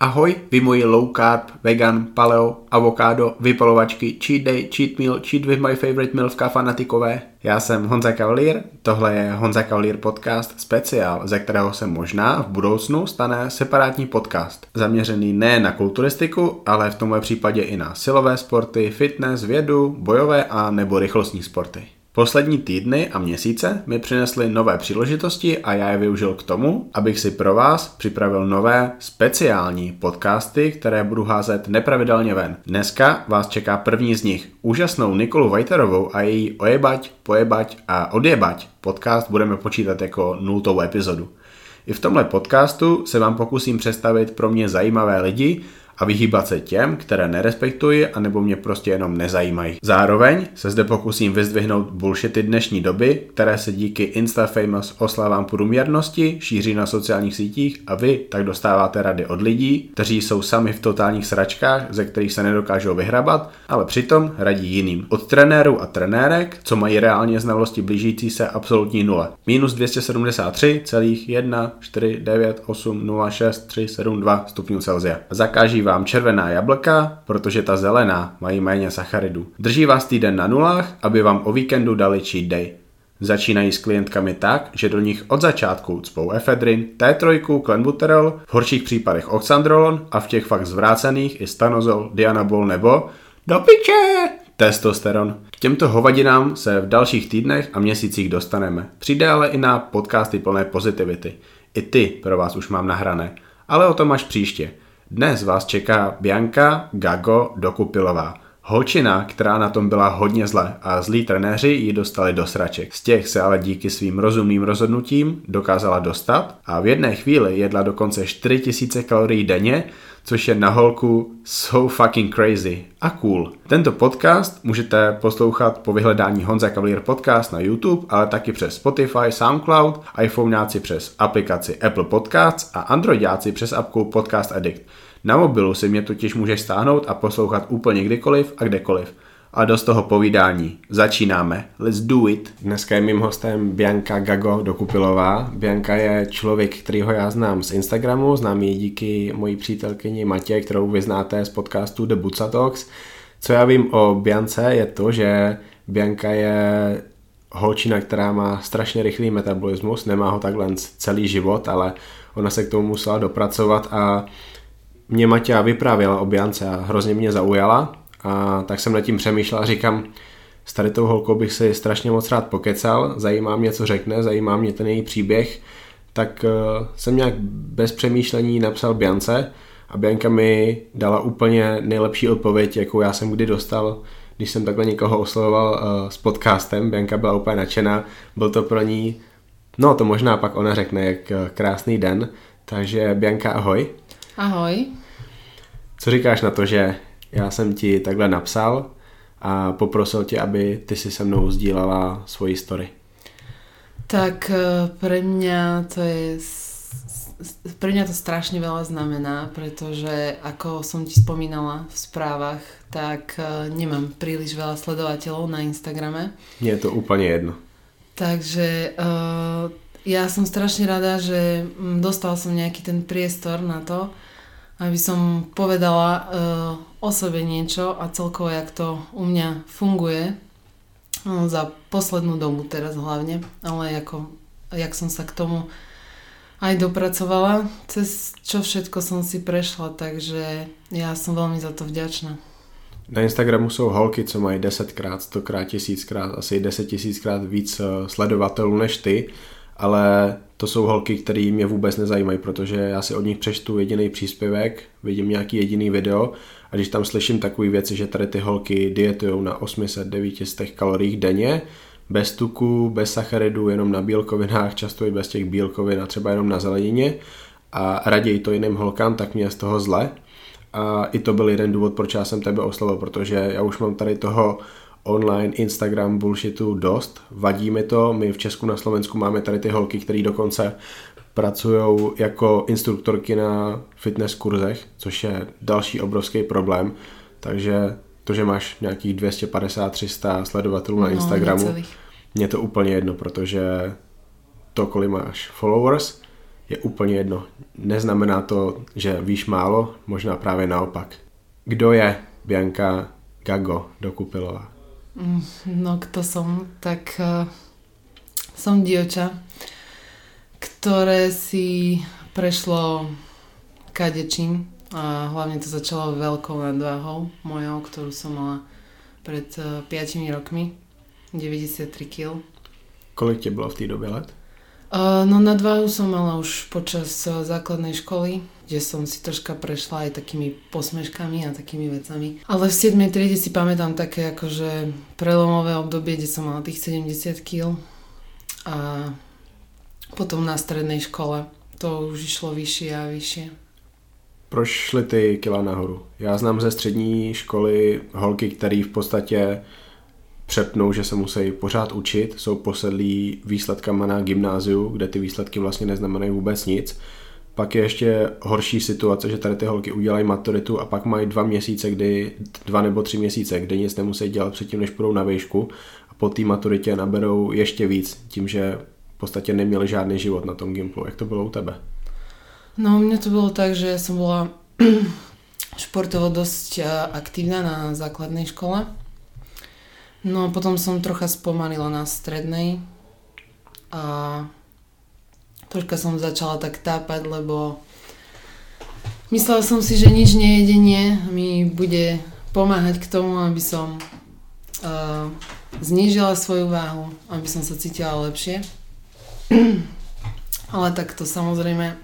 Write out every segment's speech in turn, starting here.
Ahoj, vy moji low carb, vegan, paleo, avokádo, vypalovačky, cheat day, cheat meal, cheat with my favorite milvka fanatikové. Já jsem Honza Cavalier, tohle je Honza Cavalier podcast speciál, ze kterého se možná v budoucnu stane separátní podcast, zaměřený ne na kulturistiku, ale v tomhle případě i na silové sporty, fitness, vědu, bojové a nebo rychlostní sporty. Poslední týdny a měsíce mi přinesly nové příležitosti a já je využil k tomu, abych si pro vás připravil nové speciální podcasty, které budu házet nepravidelně ven. Dneska vás čeká první z nich. Úžasnou Nikolu Vajterovou a její Ojebať, Pojebať a Odjebať podcast budeme počítat jako nultou epizodu. I v tomhle podcastu se vám pokusím představit pro mě zajímavé lidi, a vyhýbat se těm, které nerespektuji a nebo mě prostě jenom nezajímají. Zároveň se zde pokusím vyzdvihnout bullshity dnešní doby, které se díky Instafamous oslavám průměrnosti šíří na sociálních sítích a vy tak dostáváte rady od lidí, kteří jsou sami v totálních sračkách, ze kterých se nedokážou vyhrabat, ale přitom radí jiným. Od trenérů a trenérek, co mají reálně znalosti blížící se absolutní nule. Minus 273,149806372 stupňů Celsia. Zakáží vám červená jablka, protože ta zelená mají méně sacharidů. Drží vás týden na nulách, aby vám o víkendu dali cheat day. Začínají s klientkami tak, že do nich od začátku cpou efedrin, T3, klenbuterol, v horších případech oxandrolon a v těch fakt zvrácených i stanozol, dianabol nebo do piče testosteron. K těmto hovadinám se v dalších týdnech a měsících dostaneme. Přijde ale i na podcasty plné pozitivity. I ty pro vás už mám nahrané, ale o tom až příště. Dnes vás čeká Bianka Gago Dokupilová. Holčina, která na tom byla hodně zle a zlí trenéři ji dostali do sraček. Z těch se ale díky svým rozumným rozhodnutím dokázala dostat a v jedné chvíli jedla dokonce 4000 kalorií denně, což je na holku so fucking crazy a cool. Tento podcast můžete poslouchat po vyhledání Honza Cavalier Podcast na YouTube, ale taky přes Spotify, SoundCloud, iPhoneáci přes aplikaci Apple Podcasts a Androidáci přes apku Podcast Addict. Na mobilu si mě totiž můžeš stáhnout a poslouchat úplně kdykoliv a kdekoliv. A dost toho povídání. Začínáme. Let's do it. Dneska je mým hostem Bianka Gago Dokupilová. Bianka je člověk, kterýho já znám z Instagramu, znám ji díky mojí přítelkyni Matě, kterou vy znáte z podcastu The Butsa Talks. Co já vím o Biance je to, že Bianka je holčina, která má strašně rychlý metabolismus, nemá ho takhle celý život, ale ona se k tomu musela dopracovat a mě Maťa vyprávěla o Biance a hrozně mě zaujala a tak jsem nad tím přemýšlel a říkám, s tady tou holkou bych si strašně moc rád pokecal, zajímá mě, co řekne, zajímá mě ten její příběh, tak uh, jsem nějak bez přemýšlení napsal Biance a Bianka mi dala úplně nejlepší odpověď, jakou já jsem kdy dostal, když jsem takhle někoho oslovoval uh, s podcastem. Bianka byla úplně nadšená, byl to pro ní, no to možná pak ona řekne, jak uh, krásný den. Takže Bianka, ahoj. Ahoj. Co říkáš na to, že já jsem ti takhle napsal a poprosil tě, aby ty si se mnou sdílela svoji story? Tak eh, pre mňa to je pre mňa to strašne veľa znamená, pretože ako som ti spomínala v správach, tak eh, nemám príliš veľa sledovateľov na Instagrame. Nie je to úplne jedno. Takže uh, ja som strašne rada, že mm, dostal som nejaký ten priestor na to, aby som povedala uh, o sebe niečo a celkovo, jak to u mňa funguje uh, za poslednú dobu teraz hlavne, ale ako, jak som sa k tomu aj dopracovala, cez čo všetko som si prešla, takže ja som veľmi za to vďačná. Na Instagramu jsou holky, co mají 10 krát, 100 krát, 1000 krát, asi 10 tisíc krát víc eh, sledovatelů než ty ale to jsou holky, které mě vůbec nezajímají, protože já si od nich přečtu jediný příspěvek, vidím nějaký jediný video a když tam slyším takové věci, že tady ty holky dietují na 800-900 kalorií denně, bez tuku, bez sacharidů, jenom na bílkovinách, často i bez těch bílkovin a třeba jenom na zelenině a raději to jiným holkám, tak mě z toho zle. A i to byl jeden důvod, proč já jsem tebe oslovil, protože já už mám tady toho online Instagram bullshitu dost. Vadí mi to, my v Česku na Slovensku máme tady ty holky, které dokonce pracují jako instruktorky na fitness kurzech, což je další obrovský problém. Takže to, že máš nějakých 250-300 sledovatelů na no, Instagramu, mě to úplně jedno, protože to, kolik máš followers, je úplně jedno. Neznamená to, že víš málo, možná právě naopak. Kdo je Bianka Gago Dokupilová? Mm, no kto som? Tak uh, som dievča, ktoré si prešlo kadečím a hlavne to začalo veľkou nadváhou mojou, ktorú som mala pred uh, 5 rokmi, 93 kg. Kolik ti bylo v té době let? No nadváhu som mala už počas uh, základnej školy, kde som si troška prešla aj takými posmeškami a takými vecami. Ale v 7. triede si pamätám také akože prelomové obdobie, kde som mala tých 70 kg a potom na strednej škole to už išlo vyššie a vyššie. Proč šly ty kila nahoru? Já znám ze střední školy holky, které v podstatě přepnou, že se musí pořád učit, jsou posedlí výsledkama na gymnáziu, kde ty výsledky vlastně neznamenají vůbec nic. Pak je ještě horší situace, že tady ty holky udělají maturitu a pak mají dva měsíce, kdy, dva nebo tři měsíce, kdy nic nemusí dělat předtím, než půjdou na výšku a po té maturitě naberou ještě víc, tím, že v podstatě neměli žádný život na tom Gimplu. Jak to bylo u tebe? No u to bolo tak, že som bola športovo dosť aktívna na základnej škole. No a potom som trocha spomalila na strednej a troška som začala tak tápať, lebo myslela som si, že nič nejedenie mi bude pomáhať k tomu, aby som uh, znížila svoju váhu, aby som sa cítila lepšie. Ale tak to samozrejme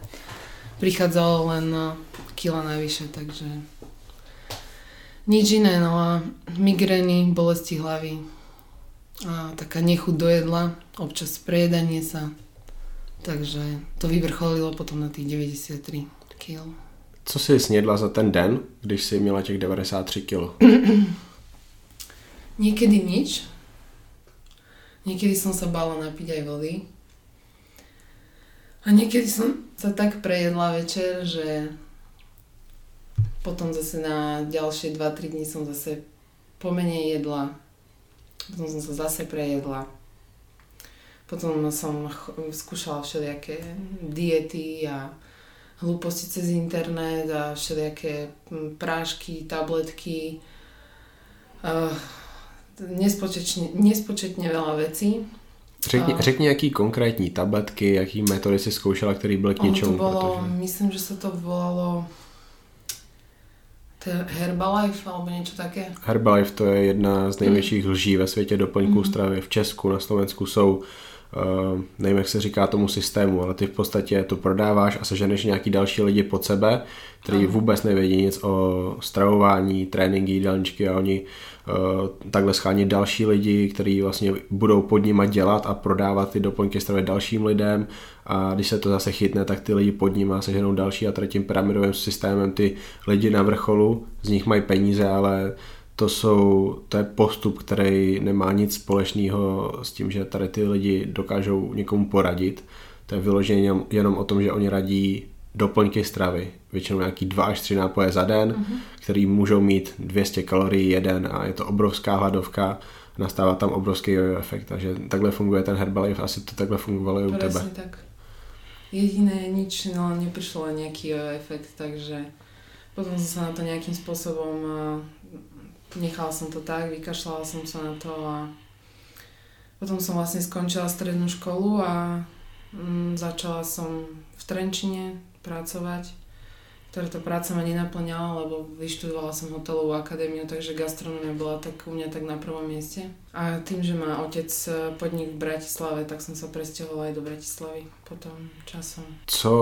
prichádzalo len kila navyše, takže nič iné, no a migrény, bolesti hlavy a taká nechuť do jedla, občas prejedanie sa, takže to vyvrcholilo potom na tých 93 kg. Co jsi snědla za ten den, když jsi měla těch 93 kg? Niekedy nič. Niekedy som sa bála napiť aj vody. A niekedy som sa tak prejedla večer, že potom zase na ďalšie 2-3 dní som zase pomenej jedla. Potom som sa zase prejedla. Potom som skúšala všelijaké diety a hlúposti cez internet a všelijaké prášky, tabletky. Uh, nespočetne, nespočetne veľa vecí. Řekni, řekni, jaký konkrétní tabletky, jaký metody si zkoušela, které byly k něčemu. to protože... myslím, že sa to volalo to je Herbalife alebo niečo také. Herbalife to je jedna z největších lží ve světě doplňků Mhm. stravy. V Česku, na Slovensku jsou, nevím jak se říká tomu systému, ale ty v podstatě to prodáváš a seženeš nějaký další lidi pod sebe, kteří vůbec nevědí nic o stravování, tréninky, jídelníčky a oni uh, takhle schání další lidi, kteří vlastně budou pod nima dělat a prodávat ty doplňky stravy dalším lidem. A když se to zase chytne, tak ty lidi pod nima seženou další a tím pyramidovým systémem ty lidi na vrcholu, z nich mají peníze, ale to, jsou, to je postup, který nemá nic společného s tím, že tady ty lidi dokážou někomu poradit. To je vyloženě jenom, jenom o tom, že oni radí doplňky stravy, většinou nějaký dva až tři nápoje za den, mm-hmm. který můžou mít 200 kalorií jeden a je to obrovská hladovka, nastává tam obrovský jojo efekt, takže takhle funguje ten Herbalife, asi to takhle fungovalo i u tebe. Tak. Jediné nič, no neprišlo nejaký jojo efekt, takže potom som sa na to nejakým spôsobom a nechala som to tak, vykašľala som sa na to a potom som vlastne skončila strednú školu a mm, začala som v Trenčine pracovať, ktorá tá práca ma nenaplňala, lebo vyštudovala som hotelovú akadémiu, takže gastronomia bola tak u mňa tak na prvom mieste. A tým, že má otec e, podnik v Bratislave, tak som sa presťahovala aj do Bratislavy potom časom. Co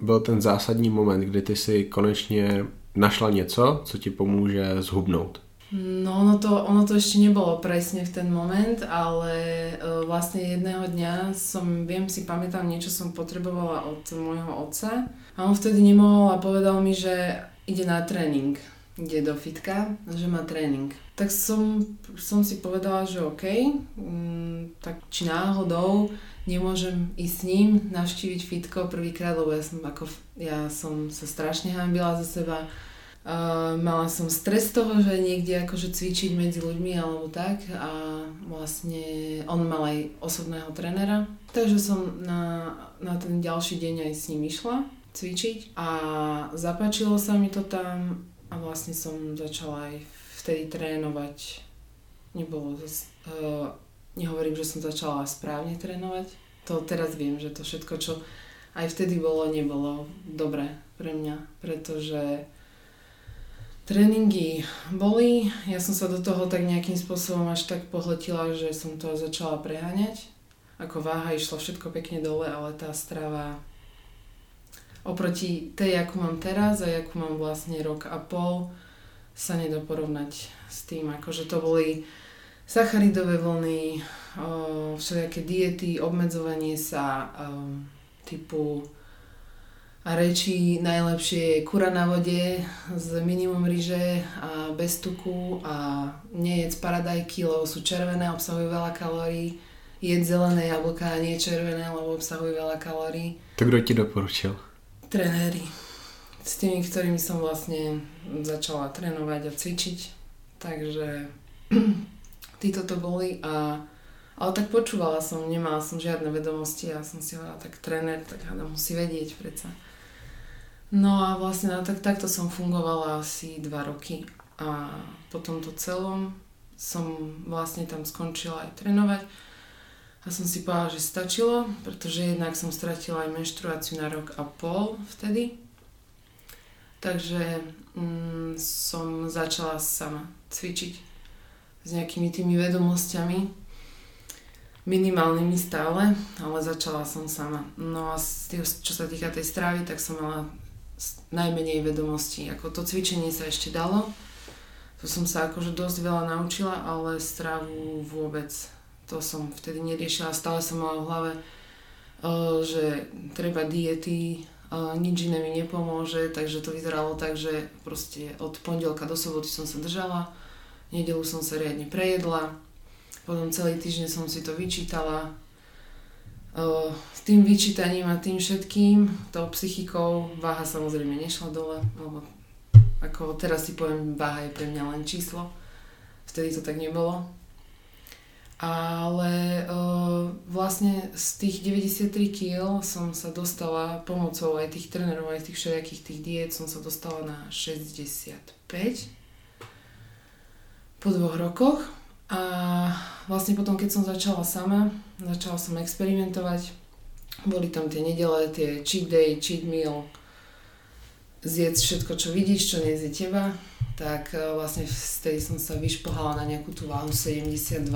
byl ten zásadní moment, kdy ty si konečně našla něco, co ti pomůže zhubnout? No ono to, ono to ešte nebolo presne v ten moment, ale uh, vlastne jedného dňa som, viem si, pamätám, niečo som potrebovala od môjho otca a on vtedy nemohol a povedal mi, že ide na tréning, ide do fitka, že má tréning. Tak som, som si povedala, že OK, mm, tak či náhodou nemôžem ísť s ním navštíviť fitko prvýkrát, lebo ja som, ako, ja som sa strašne hambila za seba, Uh, mala som stres toho, že niekde akože cvičiť medzi ľuďmi alebo tak a vlastne on mal aj osobného trénera, takže som na, na ten ďalší deň aj s ním išla cvičiť a zapáčilo sa mi to tam a vlastne som začala aj vtedy trénovať. Nebolo, uh, nehovorím, že som začala správne trénovať, to teraz viem, že to všetko, čo aj vtedy bolo, nebolo dobré pre mňa, pretože Tréningy boli, ja som sa do toho tak nejakým spôsobom až tak pohletila, že som to začala preháňať. Ako váha išla všetko pekne dole, ale tá strava oproti tej, akú mám teraz a akú mám vlastne rok a pol, sa nedá porovnať s tým. Akože to boli sacharidové vlny, všelijaké diety, obmedzovanie sa typu a reči najlepšie je kura na vode s minimum ryže a bez tuku a nejedz paradajky, lebo sú červené, obsahujú veľa kalórií. Jedz zelené jablká a nie červené, lebo obsahujú veľa kalórií. To kto ti doporučil? Trenéri. S tými, ktorými som vlastne začala trénovať a cvičiť. Takže títo to boli a ale tak počúvala som, nemala som žiadne vedomosti a som si hovorila, tak tréner, tak hádam musí vedieť predsa. No a vlastne tak, takto som fungovala asi dva roky a po tomto celom som vlastne tam skončila aj trénovať a som si povedala, že stačilo, pretože jednak som stratila aj menštruáciu na rok a pol vtedy. Takže mm, som začala sama cvičiť s nejakými tými vedomosťami, minimálnymi stále, ale začala som sama. No a čo sa týka tej stravy, tak som mala najmenej vedomostí. Ako to cvičenie sa ešte dalo, to som sa akože dosť veľa naučila, ale stravu vôbec to som vtedy neriešila. Stále som mala v hlave, že treba diety, nič iné mi nepomôže, takže to vyzeralo tak, že proste od pondelka do soboty som sa držala, nedelu som sa riadne prejedla, potom celý týždeň som si to vyčítala, s tým vyčítaním a tým všetkým, tou psychikou, váha samozrejme nešla dole, lebo ako teraz si poviem, váha je pre mňa len číslo. Vtedy to tak nebolo. Ale uh, vlastne z tých 93 kg som sa dostala pomocou aj tých trénerov, aj tých všelijakých tých diet, som sa dostala na 65 po dvoch rokoch. A vlastne potom, keď som začala sama, začala som experimentovať. Boli tam tie nedele, tie cheat day, cheat meal, zjedz všetko, čo vidíš, čo nezie teba. Tak e, vlastne z tej som sa vyšplhala na nejakú tú váhu 72.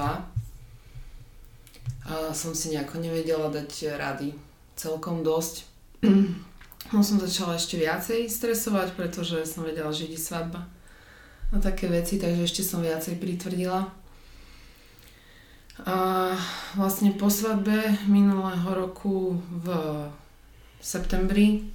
A som si nejako nevedela dať rady. Celkom dosť. No som začala ešte viacej stresovať, pretože som vedela, že ide svadba a také veci, takže ešte som viacej pritvrdila. A vlastne po svadbe minulého roku v septembri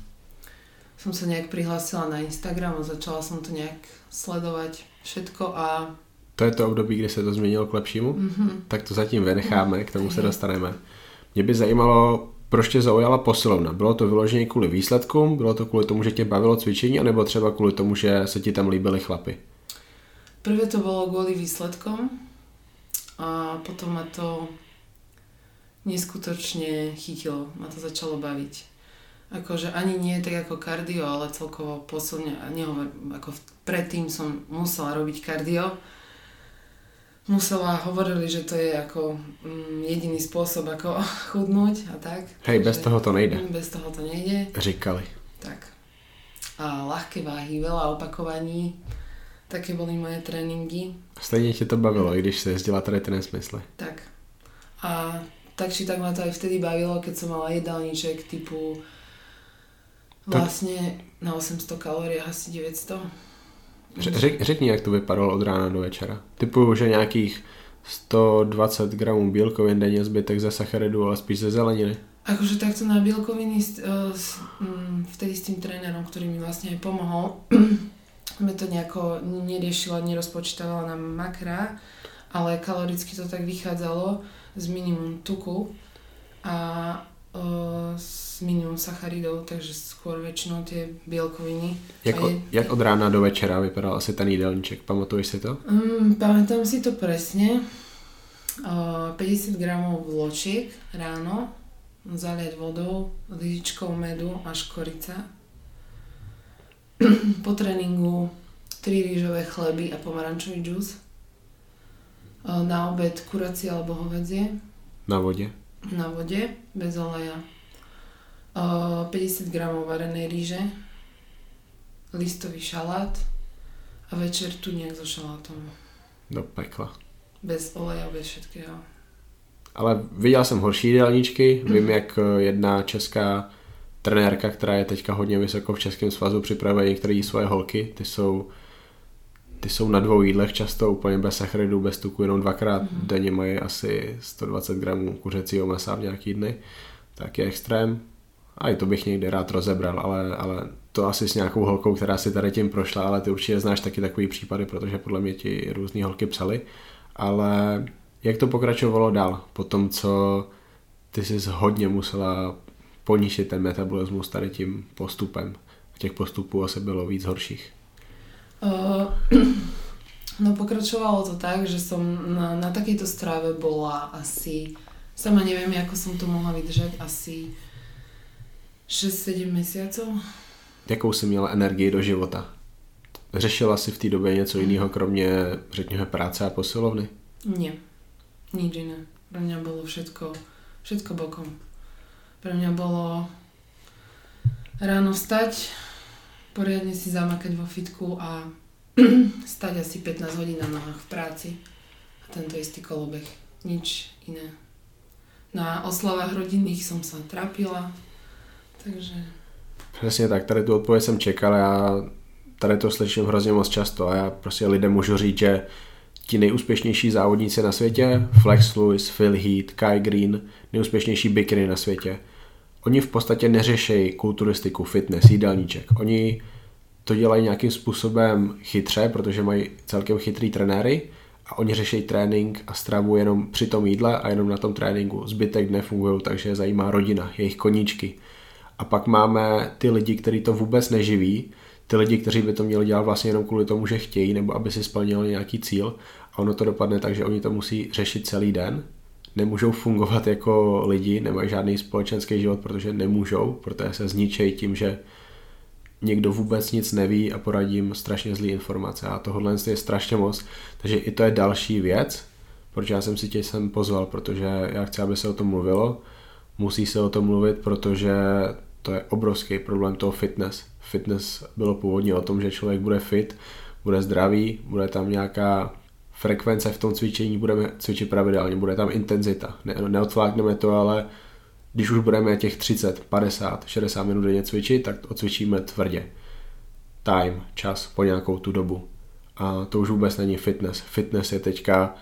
som sa nejak prihlásila na Instagram a začala som to nejak sledovať všetko a... To je to období, kdy se to změnilo k lepšímu? Mm-hmm. Tak to zatím vynecháme, k tomu se dostaneme. Mě by zajímalo, proč tě zaujala posilovna? Bylo to vyloženě kvůli výsledkům? Bylo to kvůli tomu, že tě bavilo cvičení? anebo třeba kvůli tomu, že se ti tam líbili chlapy? Prvé to bolo kvôli výsledkom, a potom ma to neskutočne chytilo, ma to začalo baviť. Akože ani nie tak ako kardio, ale celkovo posilne, nehovorím, ako predtým som musela robiť kardio. Musela, hovorili, že to je ako mm, jediný spôsob, ako chudnúť a tak. Hej, bez toho to nejde. Bez toho to nejde. Říkali. Tak. A ľahké váhy, veľa opakovaní Také boli moje tréninky. Stejně tě to bavilo, i když se jezdila tady ten smysly. Tak. A tak či tak ma to aj vtedy bavilo, keď som mala jedálniček typu vlastne na 800 kalórií asi 900. Řek, řekni, jak to vypadalo od rána do večera. Typu, že nějakých 120 gramů bílkovin denně zbytek ze sacharidu, ale spíš ze zeleniny. Akože takto na bielkoviny uh, vtedy s tým trénerom, ktorý mi vlastne aj pomohol, sme to nejako neriešila, nerozpočítavala na makra, ale kaloricky to tak vychádzalo z minimum tuku a uh, s minimum sacharidov, takže skôr väčšinou tie bielkoviny. Jak, je- jak od rána do večera vypadal asi ten jídelníček? Pamatuješ si to? Um, pamätám si to presne. Uh, 50 gramov vločiek ráno, zaliať vodou, lyžičkou medu a škorica. po tréningu 3 rýžové chleby a pomarančový džús. Uh, na obed kuracie alebo hovedzie Na vode. na vode, bez oleja. Uh, 50 gramov varenej ríže, listový šalát a večer tu nejak so šalátom. Do pekla. Bez oleja, bez všetkého. Ale viděl jsem horší jídelníčky, vím, jak eh, jedna česká trenérka, která je teďka hodně vysoko v Českém svazu, připravuje některé svoje holky, ty jsou ty jsou na dvou jídlech často úplně bez sacharidů, bez tuku, jenom dvakrát Mhm. denně mají asi 120 gramů kuřecího masa v nějaký dny. Tak je extrém. A i to bych někdy rád rozebral, ale, ale to asi s nějakou holkou, která si tady tím prošla, ale ty určitě znáš taky takový případy, protože podle mě ti různý holky psali. Ale jak to pokračovalo dál? Po tom, co ty jsi hodně musela ponížit ten metabolismus tady tím postupem. Těch postupů asi bylo víc horších. Uh, no pokračovalo to tak, že som na, na takejto strave bola asi, sama neviem, ako som to mohla vydržať, asi 6-7 mesiacov. Jakou jsi měla energii do života? Řešila si v té době něco jiného, kromě, řekněme, práce a posilovny? Nie, nič iné. Pre mňa bolo všetko, všetko bokom. Pre mňa bolo ráno vstať, poriadne si zamakať vo fitku a stať asi 15 hodín na nohách v práci. A tento istý kolobeh. Nič iné. Na oslavách rodinných som sa trápila, takže Přesně tak, tady tu odpověď jsem čekal, já tady to slyším hrozně moc často a já prostě lidem můžu říct, že ti nejúspěšnější závodníci na světě, Flex Lewis, Phil Heath, Kai Green, nejúspěšnější bikery na světě, oni v podstatě neřešejí kulturistiku, fitness, jídelníček. Oni to dělají nějakým způsobem chytře, protože mají celkem chytrý trenéry a oni řeší trénink a stravu jenom při tom jídle a jenom na tom tréninku. Zbytek nefungují, takže je zajímá rodina, jejich koníčky. A pak máme ty lidi, kteří to vůbec neživí, ty lidi, kteří by to měli dělat vlastně jenom kvůli tomu, že chtějí, nebo aby si splnili nějaký cíl a ono to dopadne tak, že oni to musí řešit celý den, nemůžou fungovat jako lidi, nemají žádný společenský život, protože nemůžou, protože se zničejí tím, že někdo vůbec nic neví a poradí jim strašně zlý informace a tohle je strašně moc. Takže i to je další věc, proč já jsem si tě sem pozval, protože já chci, aby se o tom mluvilo. Musí se o tom mluvit, protože to je obrovský problém toho fitness. Fitness bylo původně o tom, že člověk bude fit, bude zdravý, bude tam nějaká frekvence v tom cvičení, budeme cvičit pravidelně, bude tam intenzita. Ne, neodflákneme to, ale když už budeme těch 30, 50, 60 minut denně cvičit, tak odcvičíme tvrdě. Time, čas po nějakou tu dobu. A to už vůbec není fitness. Fitness je teďka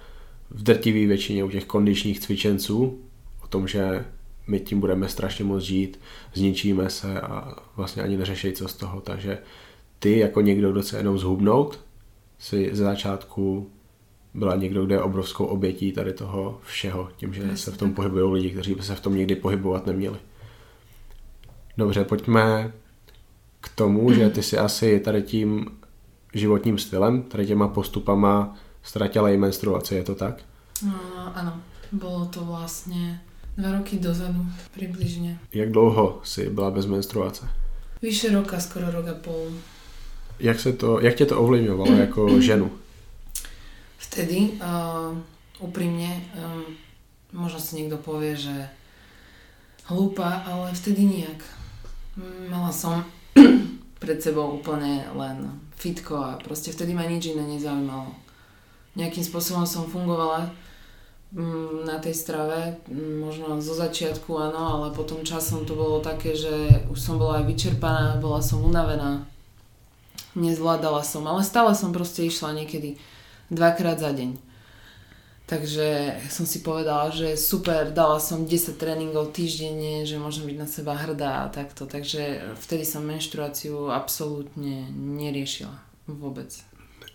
v drtivé většině u těch kondičních cvičenců o tom, že my tím budeme strašně moc žít, zničíme se a vlastně ani neřešej co z toho. Takže ty jako někdo, kdo chce jenom zhubnout, si ze začátku byla někdo, kde je obrovskou obětí tady toho všeho, tím, že se v tom pohybují lidi, kteří by se v tom nikdy pohybovat neměli. Dobře, pojďme k tomu, že ty si asi tady tím životním stylem, tady těma postupama ztratila i menstruaci, je to tak? uh, áno, bolo to vlastne dva roky dozadu približne. Jak dlouho si byla bez menstruace? Vyše roka, skoro rok a pol. Jak, se to, jak tě to ovlivňovalo jako ženu? Vtedy, uh, úprimne, um, možno si niekto povie, že hlúpa, ale vtedy nijak. Mm, Mala som pred sebou úplne len fitko a proste vtedy ma nič iné nezaujímalo. Nejakým spôsobom som fungovala mm, na tej strave, mm, možno zo začiatku áno, ale potom časom to bolo také, že už som bola aj vyčerpaná, bola som unavená, nezvládala som, ale stále som proste išla niekedy dvakrát za deň. Takže som si povedala, že super, dala som 10 tréningov týždenne, že môžem byť na seba hrdá a takto. Takže vtedy som menštruáciu absolútne neriešila vôbec.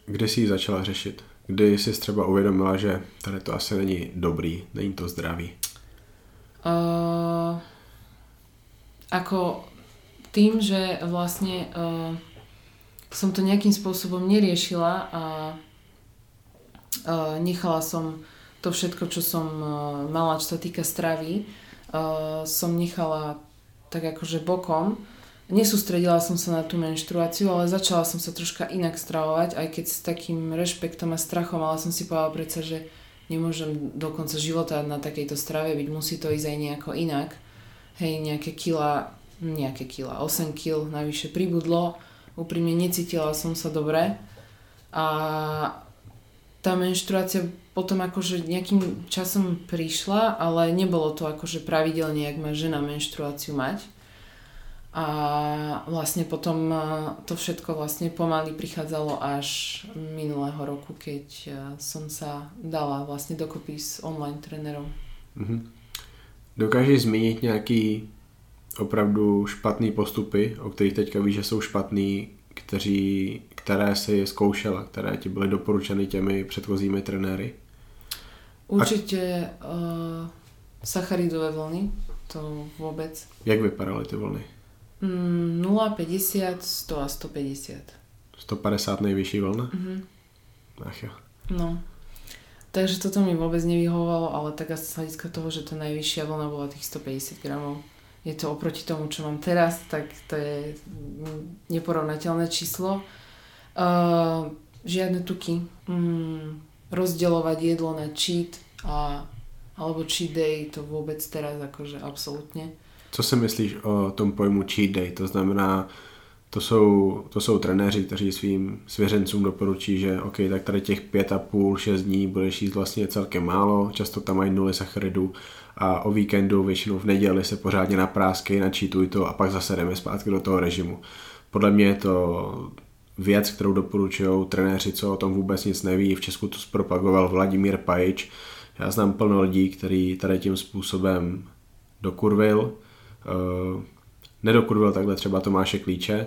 Kdy jsi ji začala řešit? Kdy jsi třeba uvědomila, že tady to asi není dobrý, není to zdravý? Uh, ako tým, že vlastne uh, som to nejakým spôsobom neriešila a nechala som to všetko, čo som uh, mala, čo sa týka stravy, uh, som nechala tak akože bokom. Nesústredila som sa na tú menštruáciu, ale začala som sa troška inak stravovať, aj keď s takým rešpektom a strachom, ale som si povedala predsa, že nemôžem do konca života na takejto strave byť, musí to ísť aj nejako inak. Hej, nejaké kila, nejaké kila, 8 kil navyše pribudlo, úprimne necítila som sa dobre. A tá menštruácia potom akože nejakým časom prišla, ale nebolo to akože pravidelne, jak má žena menštruáciu mať. A vlastne potom to všetko vlastne pomaly prichádzalo až minulého roku, keď som sa dala vlastne dokopy s online trénerom. Mm-hmm. Dokážeš zmínit nějaký opravdu špatný postupy, o kterých teďka víš, že jsou špatný, kteří, které si zkoušela, které ti byly doporučeny těmi předchozími trenéry? Určitě uh, sacharidové vlny, to vůbec. Jak vypadaly ty vlny? Mm, 0, 50, 100 a 150. 150 nejvyšší vlna? Mm-hmm. Ach jo. No. Takže toto mi vôbec nevyhovovalo, ale tak asi z hľadiska toho, že tá najvyššia vlna bola tých 150 gramov. Je to oproti tomu, čo mám teraz, tak to je neporovnateľné číslo. Uh, žiadne tuky. Mm, rozdeľovať jedlo na cheat a, alebo cheat day, to vôbec teraz akože absolútne. Co si myslíš o tom pojmu cheat day? To znamená, to jsou, to jsou trenéři, kteří svým svěřencům doporučí, že OK, tak tady těch pět a půl, šest dní budeš jíst vlastně celkem málo, často tam mají nuly sacharidů a o víkendu, většinou v neděli se pořádně naprásky, načítuj to a pak zase jdeme zpátky do toho režimu. Podle mě je to věc, kterou doporučují trenéři, co o tom vůbec nic neví. V Česku to zpropagoval Vladimír Pajič. Já znám plno lidí, který tady tím způsobem dokurvil. Eh, nedokurvil takhle třeba Tomáše Klíče,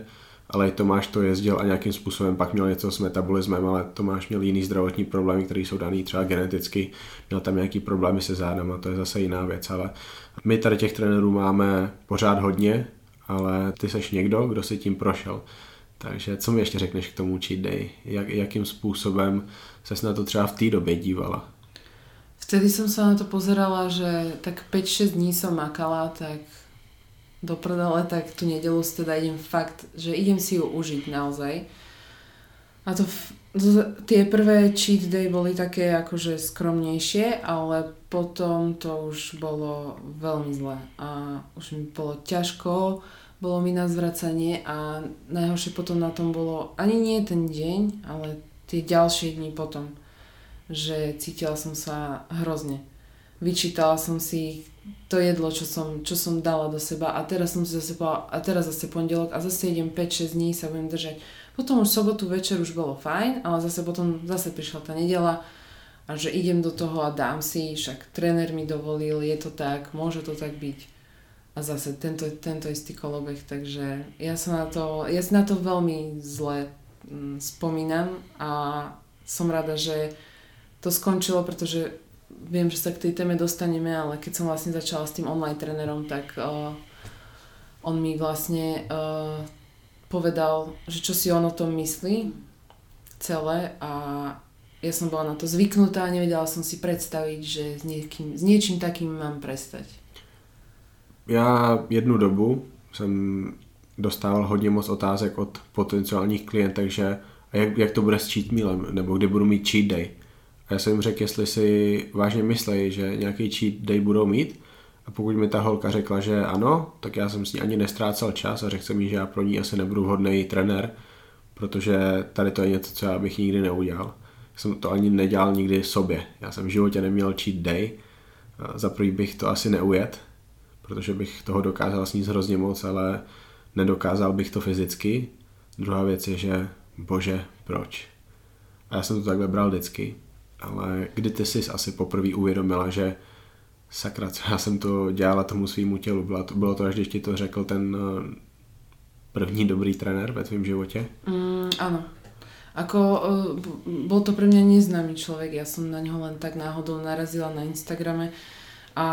ale Tomáš to jezdil a nějakým způsobem pak měl něco s metabolismem, ale Tomáš měl jiný zdravotní problémy, které jsou daný třeba geneticky, měl tam nějaký problémy se zádama, to je zase jiná věc, ale my tady těch trenérů máme pořád hodně, ale ty seš někdo, kdo si tím prošel. Takže co mi ještě řekneš k tomu cheat day? Jak, jakým způsobem ses na to třeba v té době dívala? Vtedy som sa na to pozerala, že tak 5-6 dní som makala, tak do prdele, tak tú nedelu si teda idem fakt, že idem si ju užiť naozaj. A to, to tie prvé cheat day boli také akože skromnejšie, ale potom to už bolo veľmi zlé a už mi bolo ťažko, bolo mi na zvracanie a najhoršie potom na tom bolo ani nie ten deň, ale tie ďalšie dni potom, že cítila som sa hrozne. Vyčítala som si to jedlo, čo som, čo som dala do seba a teraz som si zase povedala, a teraz zase pondelok a zase idem 5-6 dní sa budem držať. Potom už sobotu večer už bolo fajn, ale zase potom zase prišla tá nedela a že idem do toho a dám si, však tréner mi dovolil, je to tak, môže to tak byť. A zase tento, tento istý kolobeh, takže ja sa na to, ja sa na to veľmi zle mm, spomínam a som rada, že to skončilo, pretože viem, že sa k tej téme dostaneme, ale keď som vlastne začala s tým online trénerom, tak uh, on mi vlastne uh, povedal, že čo si on o tom myslí celé a ja som bola na to zvyknutá a nevedela som si predstaviť, že s, niekým, s niečím takým mám prestať. Já jednu dobu jsem dostával hodně moc otázek od potenciálních klientek, že jak, jak to bude s cheat mealem, nebo kdy budu mít cheat day. A já jsem jim řekl, jestli si vážně myslí, že nějaký cheat day budou mít. A pokud mi ta holka řekla, že ano, tak já jsem s ní ani nestrácel čas a řekl jsem jí, že já pro ní asi nebudu vhodný trenér, protože tady to je něco, co já bych nikdy neudělal. Já jsem to ani nedělal nikdy sobě. Já jsem v životě neměl cheat day. Za prvý bych to asi neujet, protože bych toho dokázal sníst hrozně moc, ale nedokázal bych to fyzicky. Druhá věc je, že bože, proč? A já jsem to takhle bral vždycky ale kdy ty jsi asi poprvé uvědomila, že sakra, co já jsem to dělala tomu svýmu tělu, bylo to, bylo to až když ti to řekl ten eh, první dobrý trenér ve tvém životě? Mm, áno. Ako, uh, bol to pre mňa neznámy človek, ja som na neho len tak náhodou narazila na Instagrame a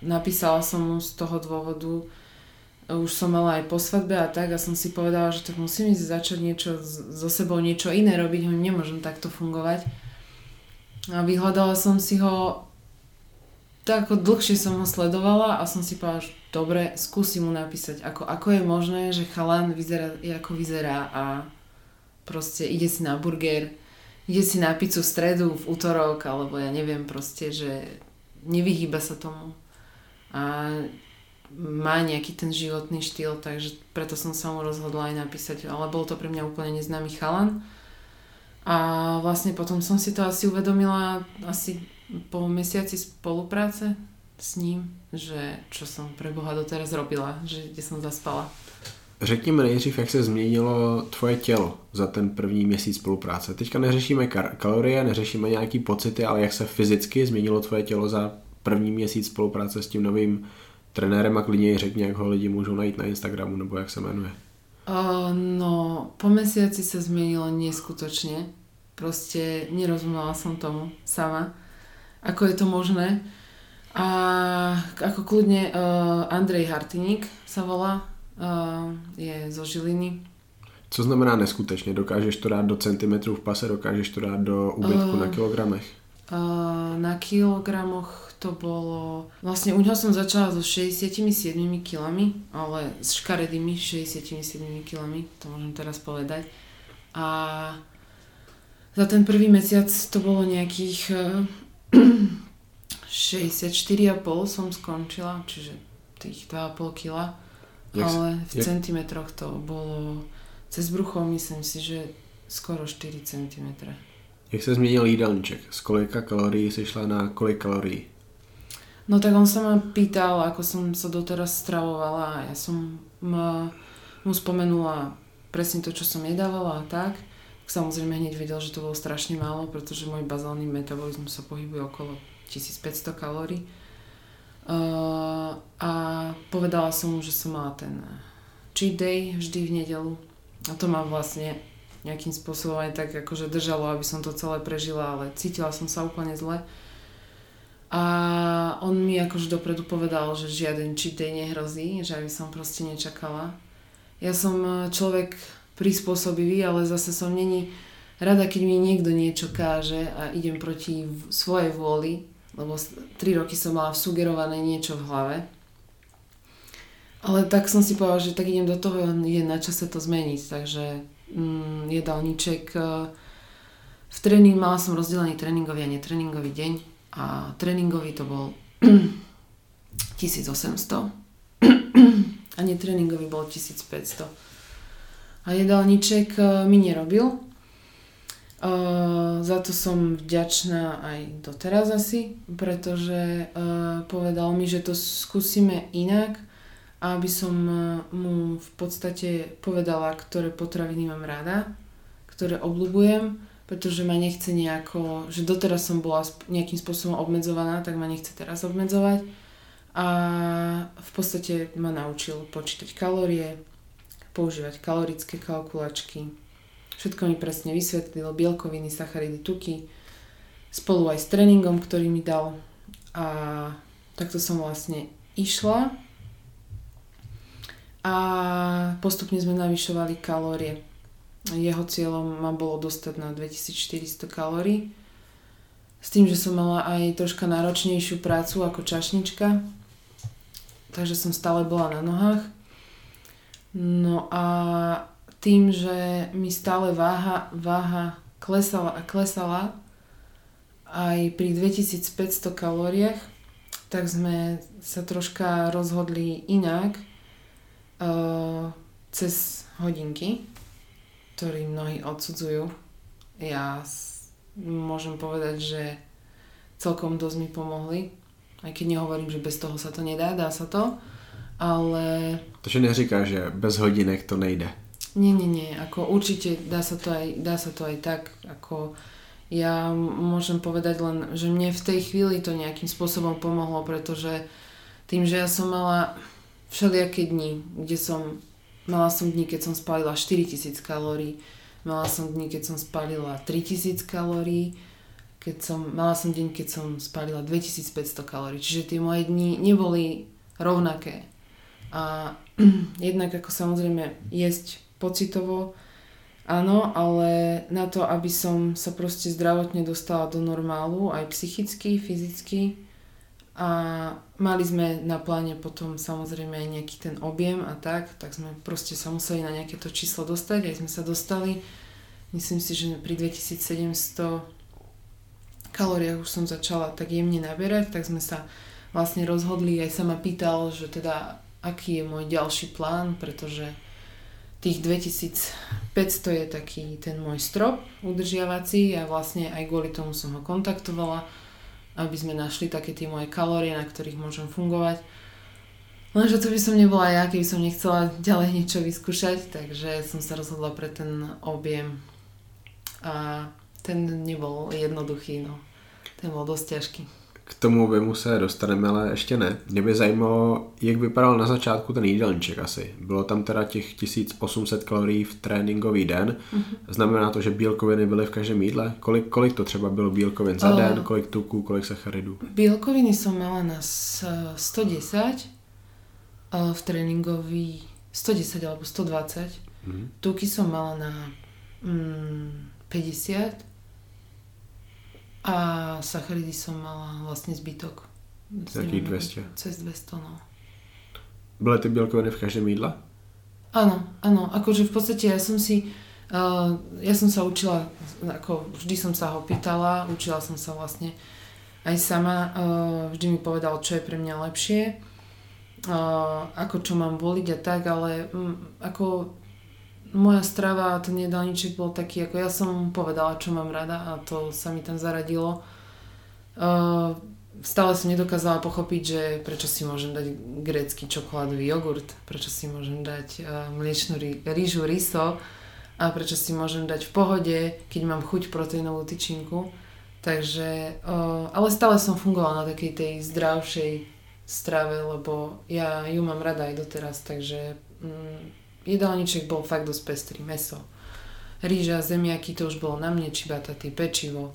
napísala som mu z toho dôvodu, už som mala aj po svadbe a tak a som si povedala, že tak musím ísť začať niečo so sebou, niečo iné robiť, nemôžem takto fungovať. A vyhľadala som si ho tak ako dlhšie som ho sledovala a som si povedala, že dobre, skúsim mu napísať, ako, ako je možné, že chalan vyzerá, ako vyzerá a proste ide si na burger, ide si na pizzu v stredu, v útorok, alebo ja neviem proste, že nevyhýba sa tomu. A má nejaký ten životný štýl, takže preto som sa mu rozhodla aj napísať, ale bol to pre mňa úplne neznámy chalan. A vlastne potom som si to asi uvedomila asi po mesiaci spolupráce s ním, že čo som pre Boha doteraz robila, že kde som zaspala. Řekni mi nejdřív, jak se změnilo tvoje tělo za ten první měsíc spolupráce. Teďka neřešíme kalorie, neřešíme nějaký pocity, ale jak se fyzicky změnilo tvoje tělo za první měsíc spolupráce s tím novým trenérem a klidně řekni, jak ho lidi můžou najít na Instagramu nebo jak se jmenuje. Uh, no, po mesiaci sa zmenilo neskutočne. Proste nerozumela som tomu sama, ako je to možné. A ako kľudne uh, Andrej Hartiník sa volá, uh, je zo Žiliny. Co znamená neskutečně? Dokážeš to dát do centimetrů v pase, dokážeš to dát do úbytku uh, na kilogramech? Uh, na kilogramoch to bolo... Vlastne u ňoho som začala so 67 kilami, ale s škaredými 67 kilami, to môžem teraz povedať. A za ten prvý mesiac to bolo nejakých 64,5 som skončila, čiže tých 2,5 kila. Jak ale v jak... centimetroch to bolo cez brucho myslím si, že skoro 4 cm. Jak se změnil jídelníček? Z kolika kalorií si šla na kolik kalorií? No tak on sa ma pýtal, ako som sa doteraz stravovala a ja som mu spomenula presne to, čo som jedávala a tak. Samozrejme hneď vedel, že to bolo strašne málo, pretože môj bazálny metabolizmus sa pohybuje okolo 1500 kalórií. A povedala som mu, že som mala ten cheat day vždy v nedelu. A to ma vlastne nejakým spôsobom aj tak akože držalo, aby som to celé prežila, ale cítila som sa úplne zle. A on mi akože dopredu povedal, že žiaden cheat nehrozí, že aby som proste nečakala. Ja som e, človek prispôsobivý, ale zase som není rada, keď mi niekto niečo káže a idem proti svojej vôli, lebo 3 roky som mala sugerované niečo v hlave. Ale tak som si povedala, že tak idem do toho, je na čase to zmeniť, takže mm, jedálniček. E, v tréning mala som rozdelený tréningový a netréningový deň a tréningový to bol 1800 a netréningový bol 1500. A jedálniček e, mi nerobil. Uh, za to som vďačná aj doteraz asi, pretože uh, povedal mi, že to skúsime inak, aby som mu v podstate povedala, ktoré potraviny mám rada, ktoré obľúbujem pretože ma nechce nejako, že doteraz som bola nejakým spôsobom obmedzovaná, tak ma nechce teraz obmedzovať. A v podstate ma naučil počítať kalórie, používať kalorické kalkulačky. Všetko mi presne vysvetlilo, bielkoviny, sacharidy, tuky, spolu aj s tréningom, ktorý mi dal. A takto som vlastne išla a postupne sme navyšovali kalórie jeho cieľom ma bolo dostať na 2400 kalórií. S tým, že som mala aj troška náročnejšiu prácu ako čašnička. Takže som stále bola na nohách. No a tým, že mi stále váha, váha klesala a klesala aj pri 2500 kalóriách, tak sme sa troška rozhodli inak uh, cez hodinky ktorý mnohí odsudzujú. Ja môžem povedať, že celkom dosť mi pomohli. Aj keď nehovorím, že bez toho sa to nedá, dá sa to. Ale... Takže neříká, že bez hodinek to nejde. Nie, nie, nie. Ako určite dá sa to aj, dá sa to aj tak. Ako ja môžem povedať len, že mne v tej chvíli to nejakým spôsobom pomohlo, pretože tým, že ja som mala všelijaké dni, kde som Mala som dni, keď som spalila 4000 kalórií, mala som dni, keď som spalila 3000 kalórií, keď som, mala som deň, keď som spalila 2500 kalórií. Čiže tie moje dni neboli rovnaké. A jednak ako samozrejme jesť pocitovo, áno, ale na to, aby som sa proste zdravotne dostala do normálu, aj psychicky, fyzicky, a mali sme na pláne potom samozrejme aj nejaký ten objem a tak, tak sme proste sa museli na nejaké to číslo dostať, aj sme sa dostali. Myslím si, že pri 2700 kalóriách už som začala tak jemne naberať, tak sme sa vlastne rozhodli, aj sa ma pýtal, že teda aký je môj ďalší plán, pretože tých 2500 je taký ten môj strop udržiavací a vlastne aj kvôli tomu som ho kontaktovala aby sme našli také tie moje kalórie, na ktorých môžem fungovať. Lenže to by som nebola ja, keby som nechcela ďalej niečo vyskúšať, takže som sa rozhodla pre ten objem. A ten nebol jednoduchý, no. Ten bol dosť ťažký. K tomu objemu se dostaneme, ale ještě ne. Mě by zajímalo, jak vypadal na začátku ten jídelníček asi. Bylo tam teda těch 1800 kalorií v tréninkový den. Mm-hmm. Znamená to, že bílkoviny byly v každém jídle? Kolik, kolik to třeba bylo bílkovin za uh, den, kolik tuků, kolik sacharidů? Bílkoviny som mala na 110 v tréningový 110 alebo 120. Mm-hmm. Tuky som mala na mm, 50 a sacharidy som mala vlastne zbytok. Jakých 200? Cez 200, no. Byly ty bílkoviny v každém jídle? Áno, áno. Akože v podstate ja som si... Uh, ja som sa učila, ako vždy som sa ho pýtala, učila som sa vlastne aj sama, uh, vždy mi povedal, čo je pre mňa lepšie, uh, ako čo mám voliť a tak, ale um, ako moja strava a ten jedálniček bol taký, ako ja som povedala, čo mám rada a to sa mi tam zaradilo. Uh, stále som nedokázala pochopiť, že prečo si môžem dať grécky čokoládový jogurt, prečo si môžem dať uh, mliečnú rí, rýžu, riso a prečo si môžem dať v pohode, keď mám chuť proteínovú tyčinku. Takže, uh, ale stále som fungovala na takej tej zdravšej strave, lebo ja ju mám rada aj doteraz, takže um, jedálniček bol fakt dosť pestrý. Meso, rýža, zemiaky, to už bolo na mne, či bataty, pečivo.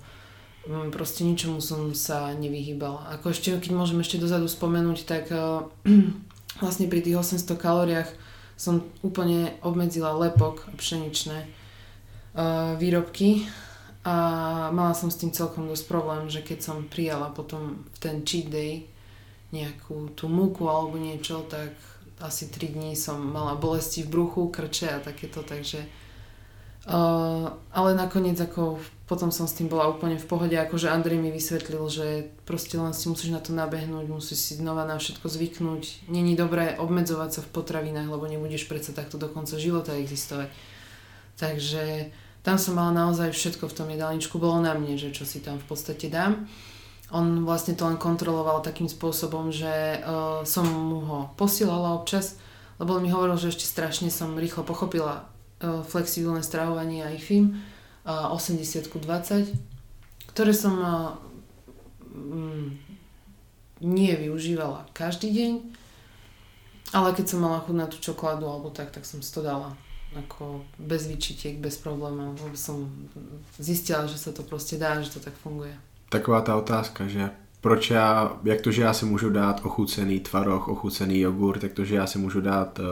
Mm, proste ničomu som sa nevyhýbala. Ako ešte, keď môžem ešte dozadu spomenúť, tak uh, vlastne pri tých 800 kalóriách som úplne obmedzila lepok a pšeničné uh, výrobky a mala som s tým celkom dosť problém, že keď som prijala potom v ten cheat day nejakú tú múku alebo niečo, tak asi 3 dní som mala bolesti v bruchu, krče a takéto, takže uh, ale nakoniec ako potom som s tým bola úplne v pohode, akože Andrej mi vysvetlil, že proste len si musíš na to nabehnúť, musíš si znova na všetko zvyknúť. Není dobré obmedzovať sa v potravinách, lebo nebudeš predsa takto do konca života existovať. Takže tam som mala naozaj všetko v tom jedálničku, bolo na mne, že čo si tam v podstate dám. On vlastne to len kontroloval takým spôsobom, že uh, som mu ho posielala občas, lebo on mi hovoril, že ešte strašne som rýchlo pochopila uh, flexibilné stravovanie a IFIM uh, 80 20, ktoré som uh, um, nie využívala každý deň, ale keď som mala chuť na tú čokoládu alebo tak, tak som si to dala ako bez vyčitiek, bez problémov, lebo som zistila, že sa to proste dá, že to tak funguje taková ta otázka, že proč já, jak to, že já si můžu dát ochucený tvaroh, ochucený jogurt, tak to, že já si můžu dát uh,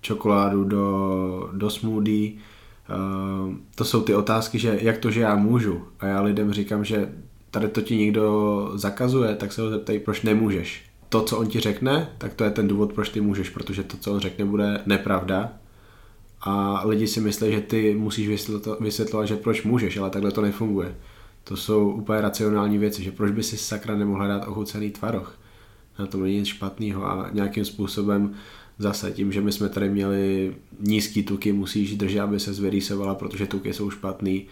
čokoládu do, do smoothie, uh, to jsou ty otázky, že jak to, že já můžu a já lidem říkám, že tady to ti někdo zakazuje, tak se ho zeptej, proč nemůžeš. To, co on ti řekne, tak to je ten důvod, proč ty můžeš, protože to, co on řekne, bude nepravda a lidi si myslí, že ty musíš vysvětlovat, že proč můžeš, ale takhle to nefunguje. To jsou úplně racionální věci, že proč by si sakra nemohla dát ochucený tvaroh. Na tom není nic špatného a nějakým způsobem zase tím, že my jsme tady měli nízký tuky, musíš držet, aby se zvyrýsovala, protože tuky jsou špatný,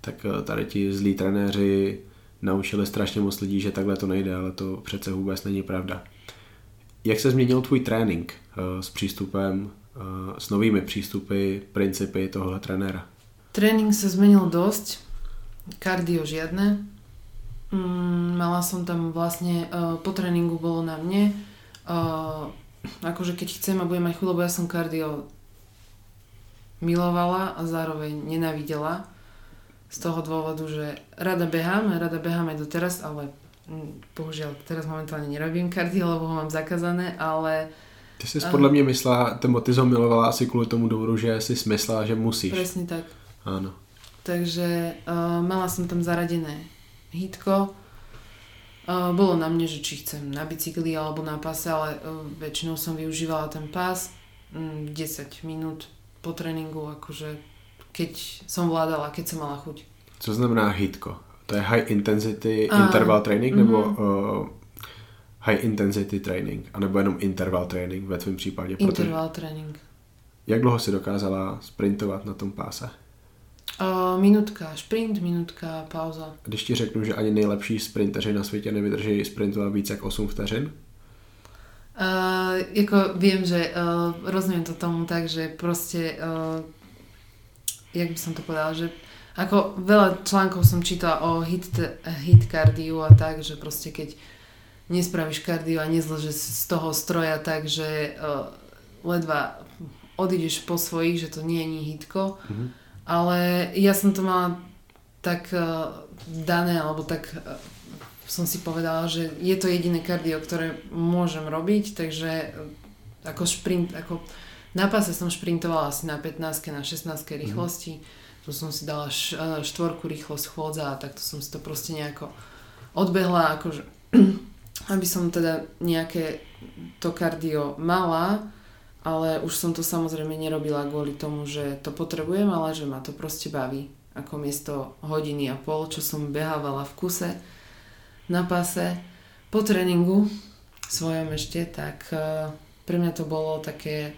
tak eh, tady ti zlí trenéři naučili strašně moc lidí, že takhle to nejde, ale to přece vůbec není pravda. Jak se změnil tvůj trénink eh, s přístupem, eh, s novými přístupy, principy tohohle trenéra? Trénink se zmenil dosť kardio žiadne. Mm, mala som tam vlastne, uh, po tréningu bolo na mne, uh, akože keď chcem a budem mať chuť, lebo ja som kardio milovala a zároveň nenávidela z toho dôvodu, že rada behám, rada behám aj doteraz, ale mm, bohužiaľ teraz momentálne nerobím kardio, lebo ho mám zakázané, ale Ty jsi podle mě myslela, ten ty milovala asi kvůli tomu důvodu, že si smyslela, že musíš. Presne tak. Áno. Takže uh, mala som tam zaradené hitko. Uh, bolo na mne, že či chcem na bicykli alebo na pase, ale uh, väčšinou som využívala ten pás. Mm, 10 minút po tréninku, akože keď som vládala, keď som mala chuť. Co znamená hitko? To je high intensity uh, interval training nebo uh, high intensity training? A nebo jenom interval training ve tvém případě? Interval Protože... training. Jak dlouho si dokázala sprintovat na tom páse? Uh, minutka šprint, minutka pauza. Když ti řeknu, že ani nejlepší sprinteři na světě nevydrží sprintovat víc jak 8 vteřin? Uh, jako viem, že uh, rozumiem to tomu tak, že proste uh, jak by som to povedala, že ako veľa článkov som čítala o hit, hit kardiu a tak, že proste keď nespravíš kardio a nezložíš z toho stroja tak, že uh, ledva odídeš po svojich, že to nie je hitko. Mm-hmm. Ale ja som to mala tak uh, dané, alebo tak uh, som si povedala, že je to jediné kardio, ktoré môžem robiť, takže eh, ako šprint, ako na páse som šprintovala asi na 15 na 16 mhm. rýchlosti, mm. tu som si dala š, eh, štvorku rýchlosť chôdza a takto som si to proste nejako odbehla, akože aby som teda nejaké to kardio mala, ale už som to samozrejme nerobila kvôli tomu, že to potrebujem, ale že ma to proste baví. Ako miesto hodiny a pol, čo som behávala v kuse, na páse po tréningu svojom ešte, tak e, pre mňa to bolo také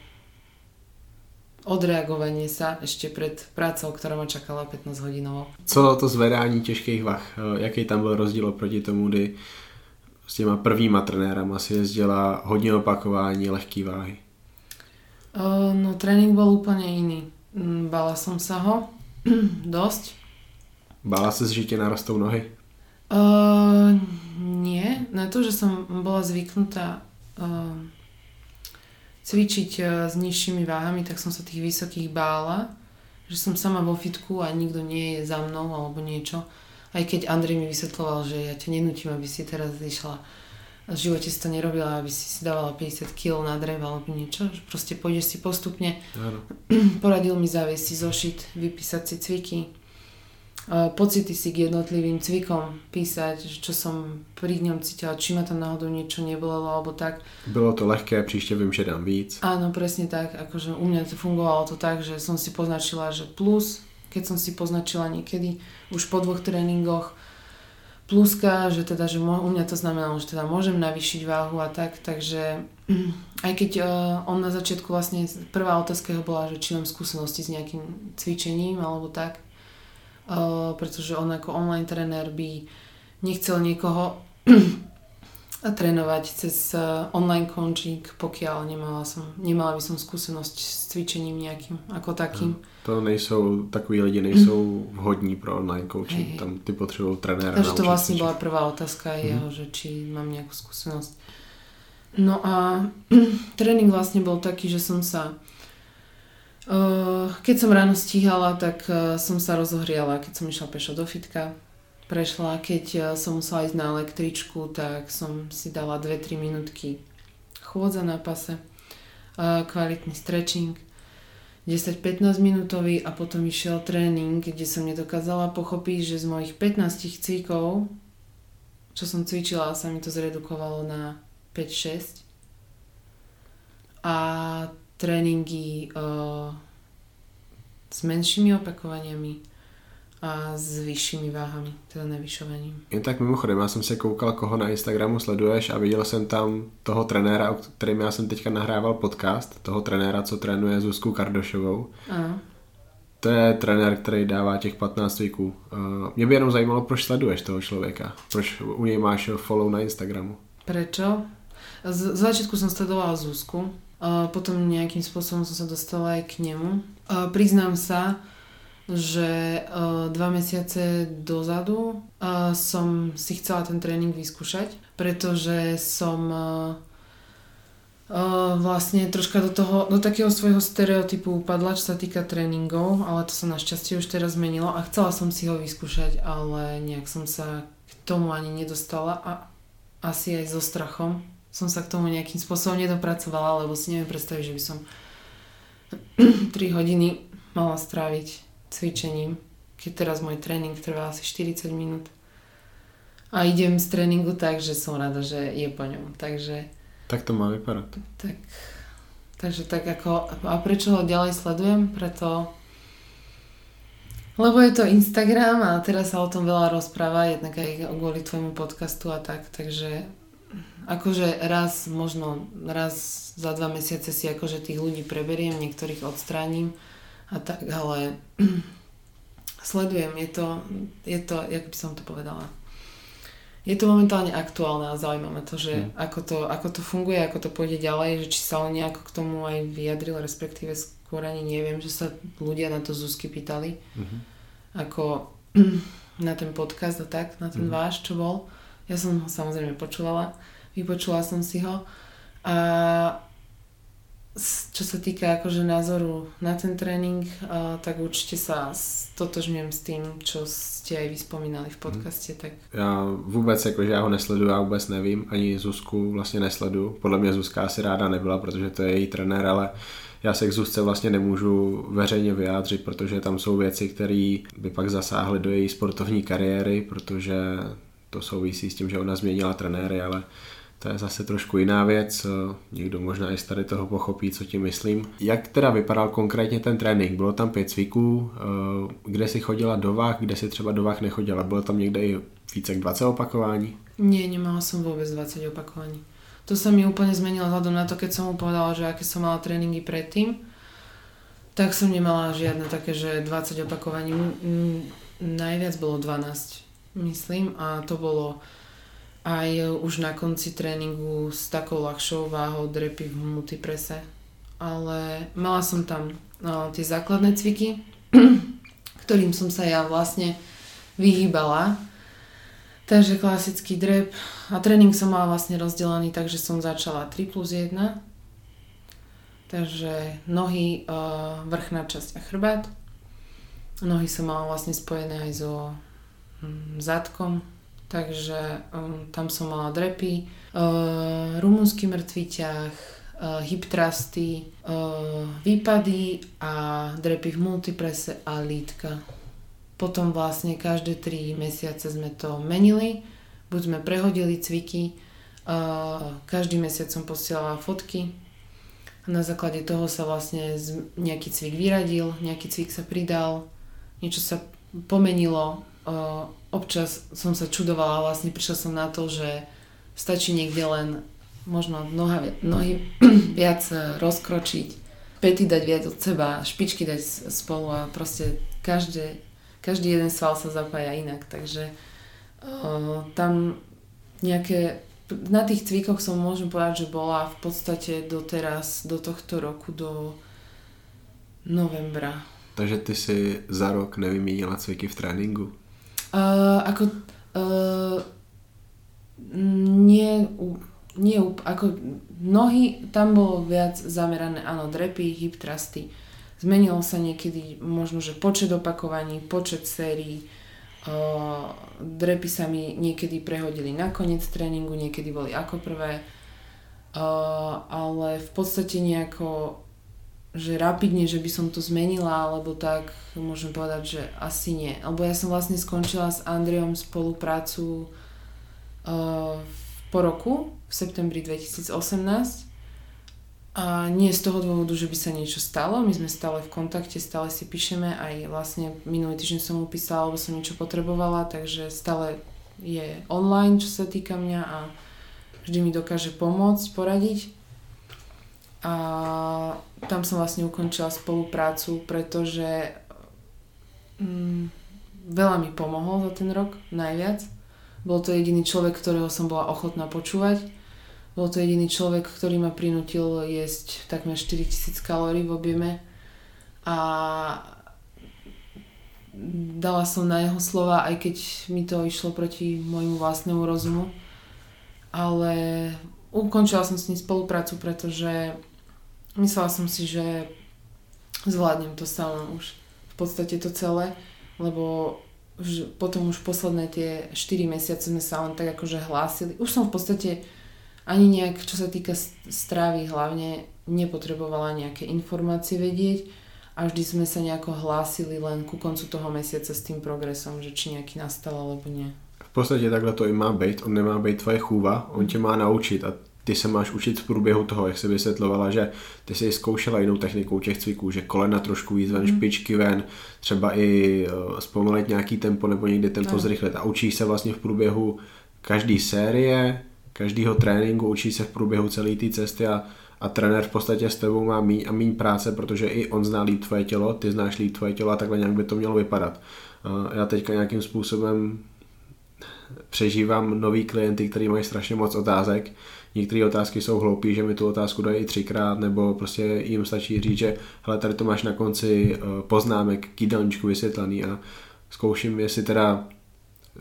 odreagovanie sa ešte pred prácou, ktorá ma čakala 15 hodinovo. Co to zvedání těžkých vah? E, jaký tam byl rozdíl proti tomu, kdy s těma prvníma trenérama si jezdila hodně opakování, lehký váhy? Uh, no tréning bol úplne iný. Mm, bala som sa ho dosť. Bála sa, že ti narastou nohy? Uh, nie, na to, že som bola zvyknutá uh, cvičiť uh, s nižšími váhami, tak som sa tých vysokých bála, že som sama vo fitku a nikto nie je za mnou alebo niečo. Aj keď Andrej mi vysvetloval, že ja ťa nenútim, aby si teraz išla v živote si to nerobila, aby si si dávala 50 kg na drev alebo niečo, že proste pôjdeš si postupne. Áno. Poradil mi zaviesť si zošit, vypísať si cviky, pocity si k jednotlivým cvikom písať, čo som pri ňom cítila, či ma tam náhodou niečo nebolelo alebo tak. Bylo to lehké, příště vím, že dám víc. Áno, presne tak, akože u mňa to fungovalo to tak, že som si poznačila, že plus, keď som si poznačila niekedy už po dvoch tréningoch pluska, že teda, že u mňa to znamenalo, že teda môžem navýšiť váhu a tak, takže aj keď uh, on na začiatku vlastne, prvá otázka jeho bola, že či mám skúsenosti s nejakým cvičením alebo tak, pretože on ako online tréner by nechcel niekoho trénovať cez online coaching, pokiaľ nemala, som, nemala by som skúsenosť s cvičením nejakým ako takým. To nejsou, takoví lidi nejsou vhodní pro online coaching, hey. tam ty potřebují trenéra Takže to vlastne bola prvá otázka mm-hmm. jeho, že či mám nejakú skúsenosť. No a tréning vlastne bol taký, že som sa keď som ráno stíhala, tak som sa rozohriala, keď som išla pešo do fitka. Prešla, keď som musela ísť na električku, tak som si dala 2-3 minútky chôdza na pase, kvalitný stretching, 10-15 minútový a potom išiel tréning, kde som nedokázala pochopiť, že z mojich 15 cvikov, čo som cvičila, sa mi to zredukovalo na 5-6. A tréningy uh, s menšími opakovaniami a s vyššími váhami, teda navyšovaním. Jen tak mimochodem, já jsem se koukal, koho na Instagramu sleduješ a viděl jsem tam toho trenéra, o kterým já jsem teďka nahrával podcast, toho trenéra, co trénuje Zuzku Kardošovou. Ano. To je trenér, který dává těch 15 víků. Mě by jenom zajímalo, proč sleduješ toho člověka. Proč u něj máš follow na Instagramu. Prečo? Z, z začiatku som sledovala Zuzku, a potom nejakým spôsobom som sa dostala aj k nemu. A priznám sa, že uh, dva mesiace dozadu uh, som si chcela ten tréning vyskúšať, pretože som uh, uh, vlastne troška do toho, do takého svojho stereotypu upadla, čo sa týka tréningov, ale to sa našťastie už teraz zmenilo a chcela som si ho vyskúšať, ale nejak som sa k tomu ani nedostala a asi aj so strachom. Som sa k tomu nejakým spôsobom nedopracovala, lebo si neviem predstaviť, že by som 3 hodiny mala stráviť cvičením, keď teraz môj tréning trvá asi 40 minút. A idem z tréningu tak, že som rada, že je po ňom. Takže... Tak to má vypadať. Tak, takže tak ako... A prečo ho ďalej sledujem? Preto... Lebo je to Instagram a teraz sa o tom veľa rozpráva, jednak aj kvôli tvojmu podcastu a tak, takže akože raz, možno raz za dva mesiace si akože tých ľudí preberiem, niektorých odstránim a tak, ale sledujem, je to, je to, jak by som to povedala, je to momentálne aktuálne a zaujímavé to, že hmm. ako, to, ako to funguje, ako to pôjde ďalej, že či sa on nejako k tomu aj vyjadril, respektíve skôr ani neviem, že sa ľudia na to Zuzky pýtali, hmm. ako na ten podcast a tak, na ten hmm. váš, čo bol. Ja som ho samozrejme počúvala vypočula som si ho. A čo sa týka akože názoru na ten tréning, uh, tak určite sa stotožňujem s tým, čo ste aj vyspomínali v podcaste. Tak... Já vůbec, jakože já ho nesleduju, já vůbec nevím, ani Zuzku vlastně nesleduju. Podle mě Zuzka asi ráda nebyla, protože to je její trenér, ale já se k Zuzce vlastně nemůžu veřejně vyjádřit, protože tam jsou věci, které by pak zasáhly do její sportovní kariéry, protože to souvisí s tím, že ona změnila trenéry, ale to je zase trošku jiná věc, někdo možná i z tady toho pochopí, co ti myslím. Jak teda vypadal konkrétně ten trénink? Bylo tam pět cviků, eh, kde si chodila do vách, kde si třeba do vách nechodila? Bylo tam někde i více jak 20 opakování? Nie, nemala som vôbec 20 opakovaní. To sa mi úplne zmenilo vzhľadom na to, keď som mu povedala, že aké som mala tréningy predtým, tak som nemala žiadne také, že 20 opakovaní. Najviac bolo 12, myslím, a to bolo aj e, už na konci tréningu s takou ľahšou váhou drepy v multiprese. Ale mala som tam no, tie základné cviky, ktorým som sa ja vlastne vyhýbala. Takže klasický drep. A tréning som mala vlastne rozdelený, takže som začala 3 plus 1. Takže nohy, e, vrchná časť a chrbát. Nohy som mala vlastne spojené aj so mm, zadkom, takže um, tam som mala drepy, uh, rumunský mŕtvý ťah, uh, hip trusty, uh, výpady a drepy v multiprese a lítka. Potom vlastne každé 3 mesiace sme to menili, buď sme prehodili cviky, uh, každý mesiac som posielala fotky a na základe toho sa vlastne nejaký cvik vyradil, nejaký cvik sa pridal, niečo sa pomenilo, uh, občas som sa čudovala, vlastne prišla som na to, že stačí niekde len možno noha, nohy viac rozkročiť, pety dať viac od seba, špičky dať spolu a proste každé, každý jeden sval sa zapája inak, takže uh, tam nejaké na tých cvikoch som môžem povedať, že bola v podstate doteraz, do tohto roku, do novembra. Takže ty si za rok nevymínila cviky v tréninku? Uh, ako uh, nie, nie ako nohy, tam bolo viac zamerané, áno, drepy, hip trusty. Zmenilo sa niekedy možno, že počet opakovaní, počet sérií, uh, drepy sa mi niekedy prehodili na koniec tréningu, niekedy boli ako prvé, uh, ale v podstate nejako že rapidne, že by som to zmenila, alebo tak môžem povedať, že asi nie. Lebo ja som vlastne skončila s Andreom spoluprácu uh, po roku, v septembri 2018. A nie z toho dôvodu, že by sa niečo stalo, my sme stále v kontakte, stále si píšeme, aj vlastne minulý týždeň som mu písala, lebo som niečo potrebovala, takže stále je online, čo sa týka mňa a vždy mi dokáže pomôcť, poradiť. A tam som vlastne ukončila spoluprácu, pretože mm, veľa mi pomohol za ten rok, najviac. Bol to jediný človek, ktorého som bola ochotná počúvať. Bol to jediný človek, ktorý ma prinútil jesť takmer 4000 kalórií v objeme. A dala som na jeho slova, aj keď mi to išlo proti môjmu vlastnému rozumu. Ale ukončila som s ním spoluprácu, pretože Myslela som si, že zvládnem to sama už v podstate to celé, lebo už, potom už posledné tie 4 mesiace sme sa len tak akože hlásili. Už som v podstate ani nejak, čo sa týka stravy hlavne, nepotrebovala nejaké informácie vedieť a vždy sme sa nejako hlásili len ku koncu toho mesiaca s tým progresom, že či nejaký nastal alebo nie. V podstatě takhle to i má být, on nemá být tvoje chůva, on tě má naučit a ty se máš učit v průběhu toho, jak se vysvětlovala, že ty jsi zkoušela jinou technikou těch cviků, že kolena trošku víc ven, mm. špičky ven, třeba i uh, zpomalit nějaký tempo nebo někdy tempo no. zrychlit a učíš se vlastně v průběhu každý série, každého tréninku, učíš se v průběhu celé té cesty a, a trenér v podstatě s tebou má míň a míň práce, protože i on zná líp tvoje tělo, ty znáš líp tvoje tělo a takhle nějak by to mělo vypadat. Uh, já teďka nějakým způsobem přežívám nový klienty, kteří mají strašně moc otázek. Některé otázky jsou hloupé, že mi tu otázku dají třikrát, nebo prostě jim stačí říct, že hele, tady to máš na konci eh, poznámek k jídelníčku vysvětlený a zkouším, jestli teda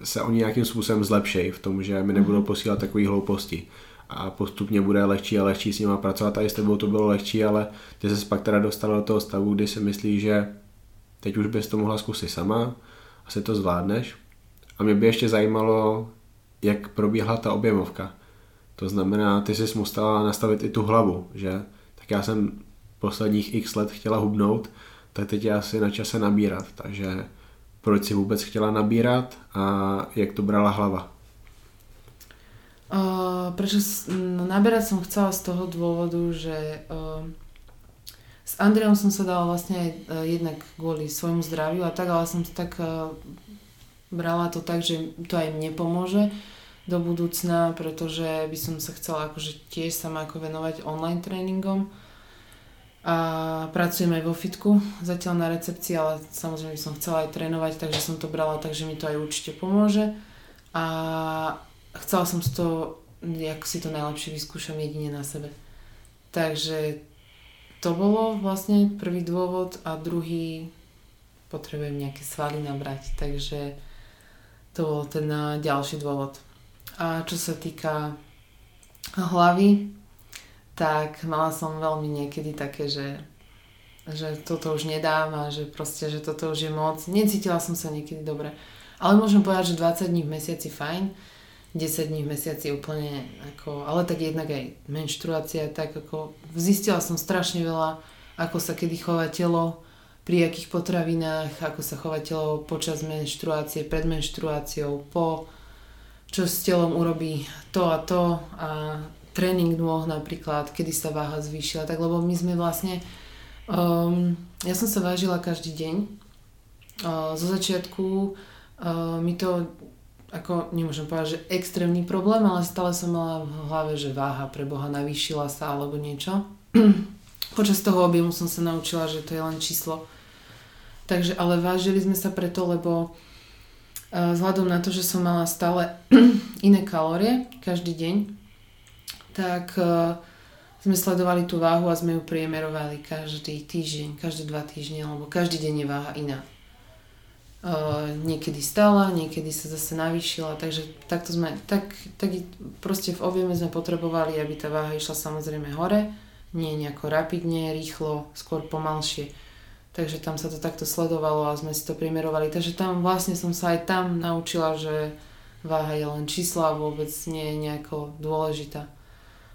se oni nějakým způsobem zlepšejí v tom, že mi nebudou mhm. posílat takové hlouposti a postupně bude lehčí a lehčí s nima pracovat a i s tebou to bylo lehčí, ale ty se pak teda dostala do toho stavu, kdy si myslíš, že teď už bys to mohla zkusit sama, asi to zvládneš, a mě by ještě zajímalo, jak probíhala ta objemovka. To znamená, ty jsi musela nastavit i tu hlavu, že? Tak já jsem posledních x let chtěla hubnout, tak teď je asi na čase nabírat. Takže proč si vůbec chtěla nabírat a jak to brala hlava? Uh, prečo no, naberať som chcela z toho dôvodu, že uh, s Andreom som sa dala vlastne uh, jednak kvôli svojmu zdraviu a tak, ale som tak uh, brala to tak, že to aj mne pomôže do budúcna, pretože by som sa chcela akože tiež sama ako venovať online tréningom a pracujem aj vo fitku, zatiaľ na recepcii, ale samozrejme by som chcela aj trénovať, takže som to brala tak, že mi to aj určite pomôže a chcela som to, ako si to najlepšie vyskúšam jedine na sebe. Takže to bolo vlastne prvý dôvod a druhý potrebujem nejaké svaly nabrať, takže to bol ten eh, ďalší dôvod. A čo sa týka hlavy, tak mala som veľmi niekedy také, že, že toto už nedám a že proste, že toto už je moc. Necítila som sa niekedy dobre. Ale môžem povedať, že 20 dní v mesiaci fajn, 10 dní v mesiaci úplne ako, ale tak jednak aj menštruácia, tak ako zistila som strašne veľa, ako sa kedy chová telo, pri akých potravinách, ako sa chová telo počas menštruácie, pred menštruáciou, po, čo s telom urobí to a to a tréning nôh napríklad, kedy sa váha zvýšila, tak lebo my sme vlastne, um, ja som sa vážila každý deň, uh, zo začiatku uh, mi to ako nemôžem povedať, že extrémny problém, ale stále som mala v hlave, že váha pre Boha navýšila sa alebo niečo. Počas toho objemu som sa naučila, že to je len číslo Takže ale vážili sme sa preto, lebo uh, vzhľadom na to, že som mala stále iné kalórie každý deň, tak uh, sme sledovali tú váhu a sme ju priemerovali každý týždeň, každé dva týždne, lebo každý deň je váha iná. Uh, niekedy stála, niekedy sa zase navýšila, takže takto sme, tak, tak proste v objeme sme potrebovali, aby tá váha išla samozrejme hore, nie nejako rapidne, rýchlo, skôr pomalšie Takže tam sa to takto sledovalo a sme si to primerovali. Takže tam vlastne som sa aj tam naučila, že váha je len čísla a vôbec nie je nejako dôležitá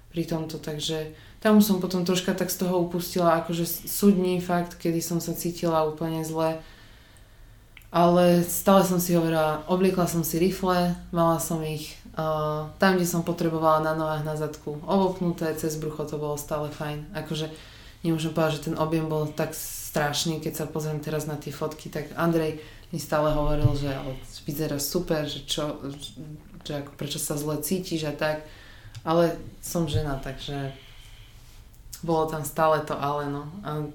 pri tomto. Takže tam som potom troška tak z toho upustila, akože súdní fakt, kedy som sa cítila úplne zle. Ale stále som si hovorila, obliekla som si rifle, mala som ich uh, tam, kde som potrebovala na nohách, na zadku, ovopnuté, cez brucho to bolo stále fajn. Akože nemôžem povedať, že ten objem bol tak strašný, keď sa pozriem teraz na tie fotky, tak Andrej mi stále hovoril, že ale vyzerá super, že čo, že ako, prečo sa zle cítiš a tak. Ale som žena, takže bolo tam stále to ale, no. A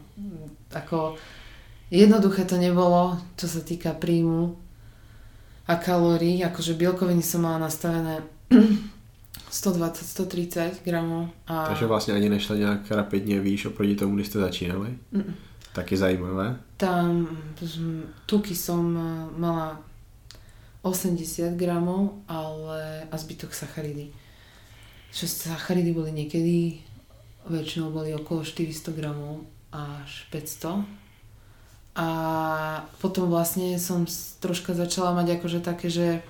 ako jednoduché to nebolo, čo sa týka príjmu a kalórií, akože bielkoviny som mala nastavené 120-130 gramov. A... Takže vlastně ani nešla nějak rapidně výš oproti tomu, když jste začínali? Mm. Taky zajímavé. Tam tuky som eh, mala 80 gramov, ale a zbytok sacharidy. Čo sacharidy boli niekedy, väčšinou boli okolo 400 gramov až 500. A potom vlastne som troška začala mať akože také, že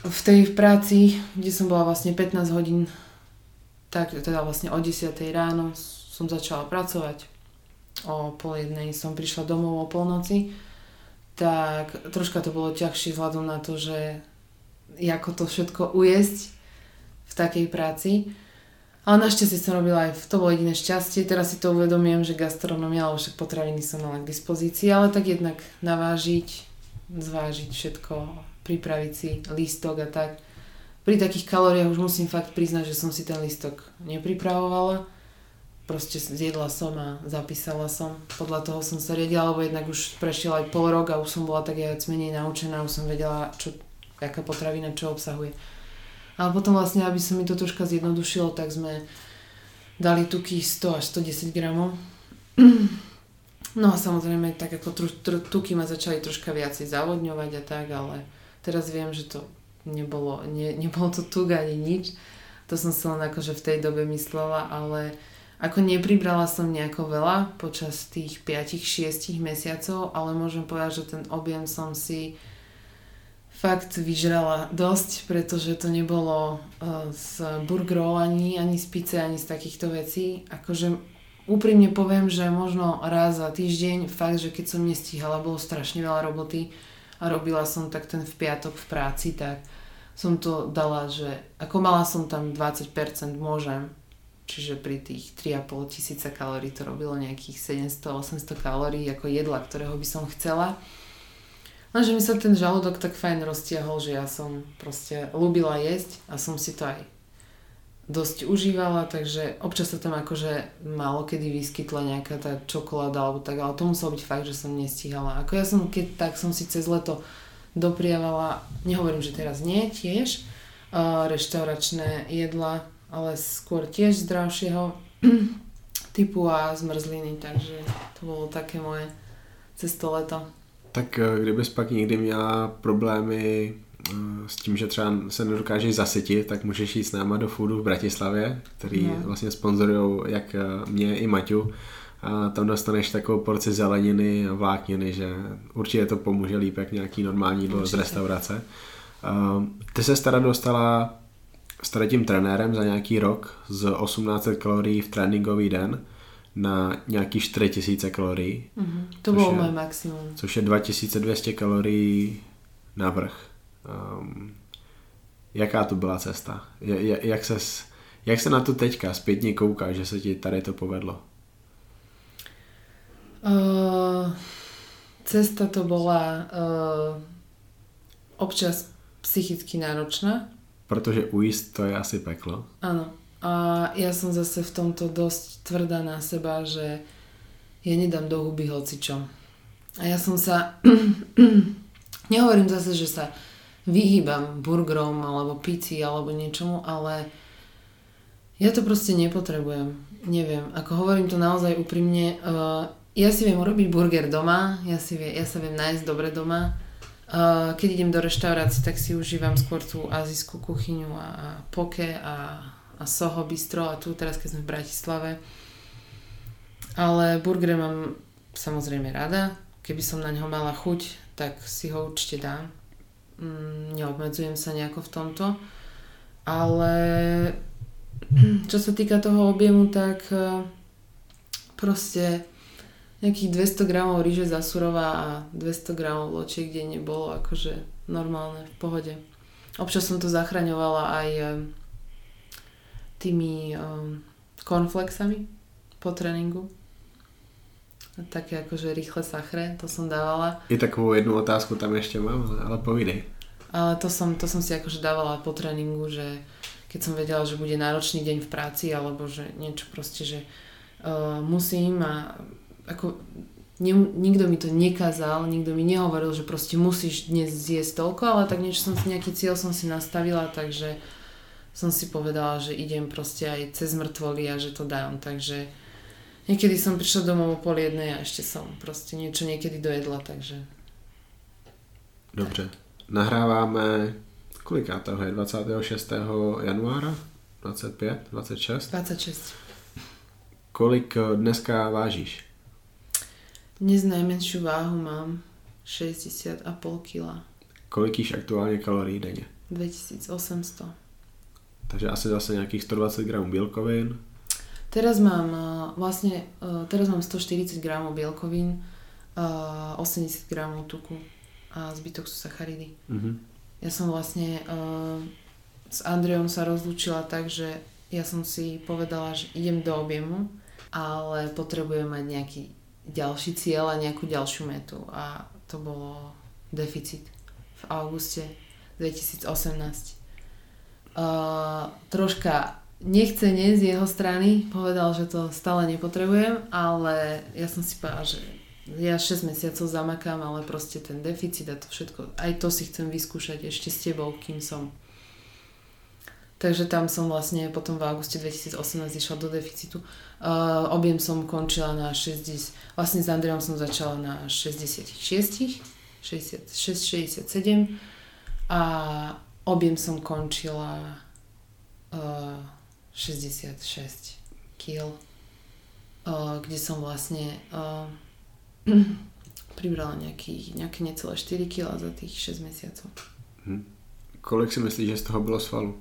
v tej práci, kde som bola vlastne 15 hodín, tak teda vlastne o 10 ráno som začala pracovať. O pol jednej som prišla domov o polnoci, tak troška to bolo ťažšie vzhľadom na to, že ako to všetko ujesť v takej práci. Ale našťastie som robila aj, to bolo jediné šťastie, teraz si to uvedomím, že gastronomia, alebo však potraviny som mala k dispozícii, ale tak jednak navážiť, zvážiť všetko, pripraviť si lístok a tak. Pri takých kalóriách už musím fakt priznať, že som si ten lístok nepripravovala. Proste zjedla som a zapísala som. Podľa toho som sa riadila, lebo jednak už prešiel aj pol rok a už som bola tak viac menej naučená, už som vedela, čo, aká potravina čo obsahuje. Ale potom vlastne, aby sa mi to troška zjednodušilo, tak sme dali tuky 100 až 110 gramov. No a samozrejme, tak ako tuky ma začali troška viacej zavodňovať a tak, ale teraz viem, že to nebolo, ne, nebolo to tuk ani nič. To som si len akože v tej dobe myslela, ale ako nepribrala som nejako veľa počas tých 5-6 mesiacov, ale môžem povedať, že ten objem som si fakt vyžrala dosť, pretože to nebolo uh, z burgerov ani, ani z pice, ani z takýchto vecí. Akože úprimne poviem, že možno raz za týždeň, fakt, že keď som nestíhala, bolo strašne veľa roboty a robila som tak ten v piatok v práci, tak som to dala, že ako mala som tam 20% môžem, čiže pri tých 3,5 tisíca kalórií to robilo nejakých 700-800 kalórií ako jedla, ktorého by som chcela. Lenže mi sa ten žalúdok tak fajn roztiahol, že ja som proste ľúbila jesť a som si to aj dosť užívala, takže občas sa tam akože málo kedy vyskytla nejaká tá čokoláda alebo tak, ale to muselo byť fakt, že som nestíhala. Ako ja som, keď tak som si cez leto dopriavala, nehovorím, že teraz nie, tiež, uh, reštauračné jedla, ale skôr tiež zdravšieho typu a zmrzliny, takže to bolo také moje cez to leto. Tak eh, kdybys pak někdy měla problémy eh, s tím, že třeba se nedokážeš zasytit, tak můžeš jít s náma do Foodu v Bratislavě, který no. vlastně sponzorují jak eh, mě i Maťu. A tam dostaneš takovou porci zeleniny a vlákniny, že určitě to pomůže líp jak nějaký normální jídlo z restaurace. Ty se teda dostala s tím trenérem za nějaký rok z 1800 kalorií v tréninkový den na nějaký 4000 kalorií. Mm-hmm. To bylo moje maximum. Což je 2200 kalorií na vrch. Um, jaká to byla cesta? Je, jak, ses, jak se na to teďka zpětně kouká, že se ti tady to povedlo? Uh, cesta to bola uh, občas psychicky náročná. Protože ujíst to je asi peklo. Áno. A ja som zase v tomto dosť tvrdá na seba, že ja nedám do huby hocičo. A ja som sa... Nehovorím zase, že sa vyhýbam burgerom alebo pici alebo niečomu, ale ja to proste nepotrebujem. Neviem, ako hovorím to naozaj úprimne, uh, ja si viem urobiť burger doma, ja, si vie, ja sa viem nájsť dobre doma. Uh, keď idem do reštaurácie, tak si užívam skôr tú azijskú kuchyňu a, a poke a a Soho Bistro a tu teraz keď sme v Bratislave. Ale burger mám samozrejme rada. Keby som na ňo mala chuť, tak si ho určite dám. Neobmedzujem sa nejako v tomto. Ale čo sa týka toho objemu, tak e, proste nejakých 200 gramov ríže za surová a 200 gramov ločiek, kde nebolo akože normálne, v pohode. Občas som to zachraňovala aj e, tými um, po tréninku. Také akože rýchle sachre, to som dávala. I takovou jednu otázku tam ešte mám, ale povídej. Ale to som, to som si akože dávala po tréningu, že keď som vedela, že bude náročný deň v práci, alebo že niečo proste, že uh, musím a ako ne, nikto mi to nekázal, nikto mi nehovoril, že proste musíš dnes zjesť toľko, ale tak niečo som si, nejaký cieľ som si nastavila, takže som si povedala, že idem proste aj cez mŕtvoly a že to dám. Takže niekedy som prišla domov o pol jednej a ešte som proste niečo niekedy dojedla, takže... Dobře. Nahráváme, kolikátého je? 26. januára? 25? 26? 26. Kolik eh, dneska vážíš? Dnes najmenšiu váhu mám 60,5 kg. Kolik jíš aktuálně kalorií denně? 2800. Takže asi zase nějakých 120 gramů bílkovin. Teraz mám vlastne, teraz mám 140 gramov bielkovín, uh, 80 gramov tuku a zbytok sú sacharidy. Mhm. Ja som vlastne uh, s Andreom sa rozlúčila tak, že ja som si povedala, že idem do objemu, ale potrebujem mať nejaký ďalší cieľ a nejakú ďalšiu metu a to bolo deficit v auguste 2018. Uh, troška nechcene z jeho strany povedal, že to stále nepotrebujem, ale ja som si povedala, že ja 6 mesiacov zamakám, ale proste ten deficit a to všetko, aj to si chcem vyskúšať ešte s tebou, kým som. Takže tam som vlastne potom v auguste 2018 išla do deficitu. Uh, objem som končila na 60, vlastne s Andreom som začala na 66, 66, 67 a objem som končila uh, 66 kg, uh, kde som vlastne uh, pribrala nejaký, nejaké necelé 4 kg za tých 6 mesiacov. Hm. Kolik si myslíš, že z toho bylo svalu?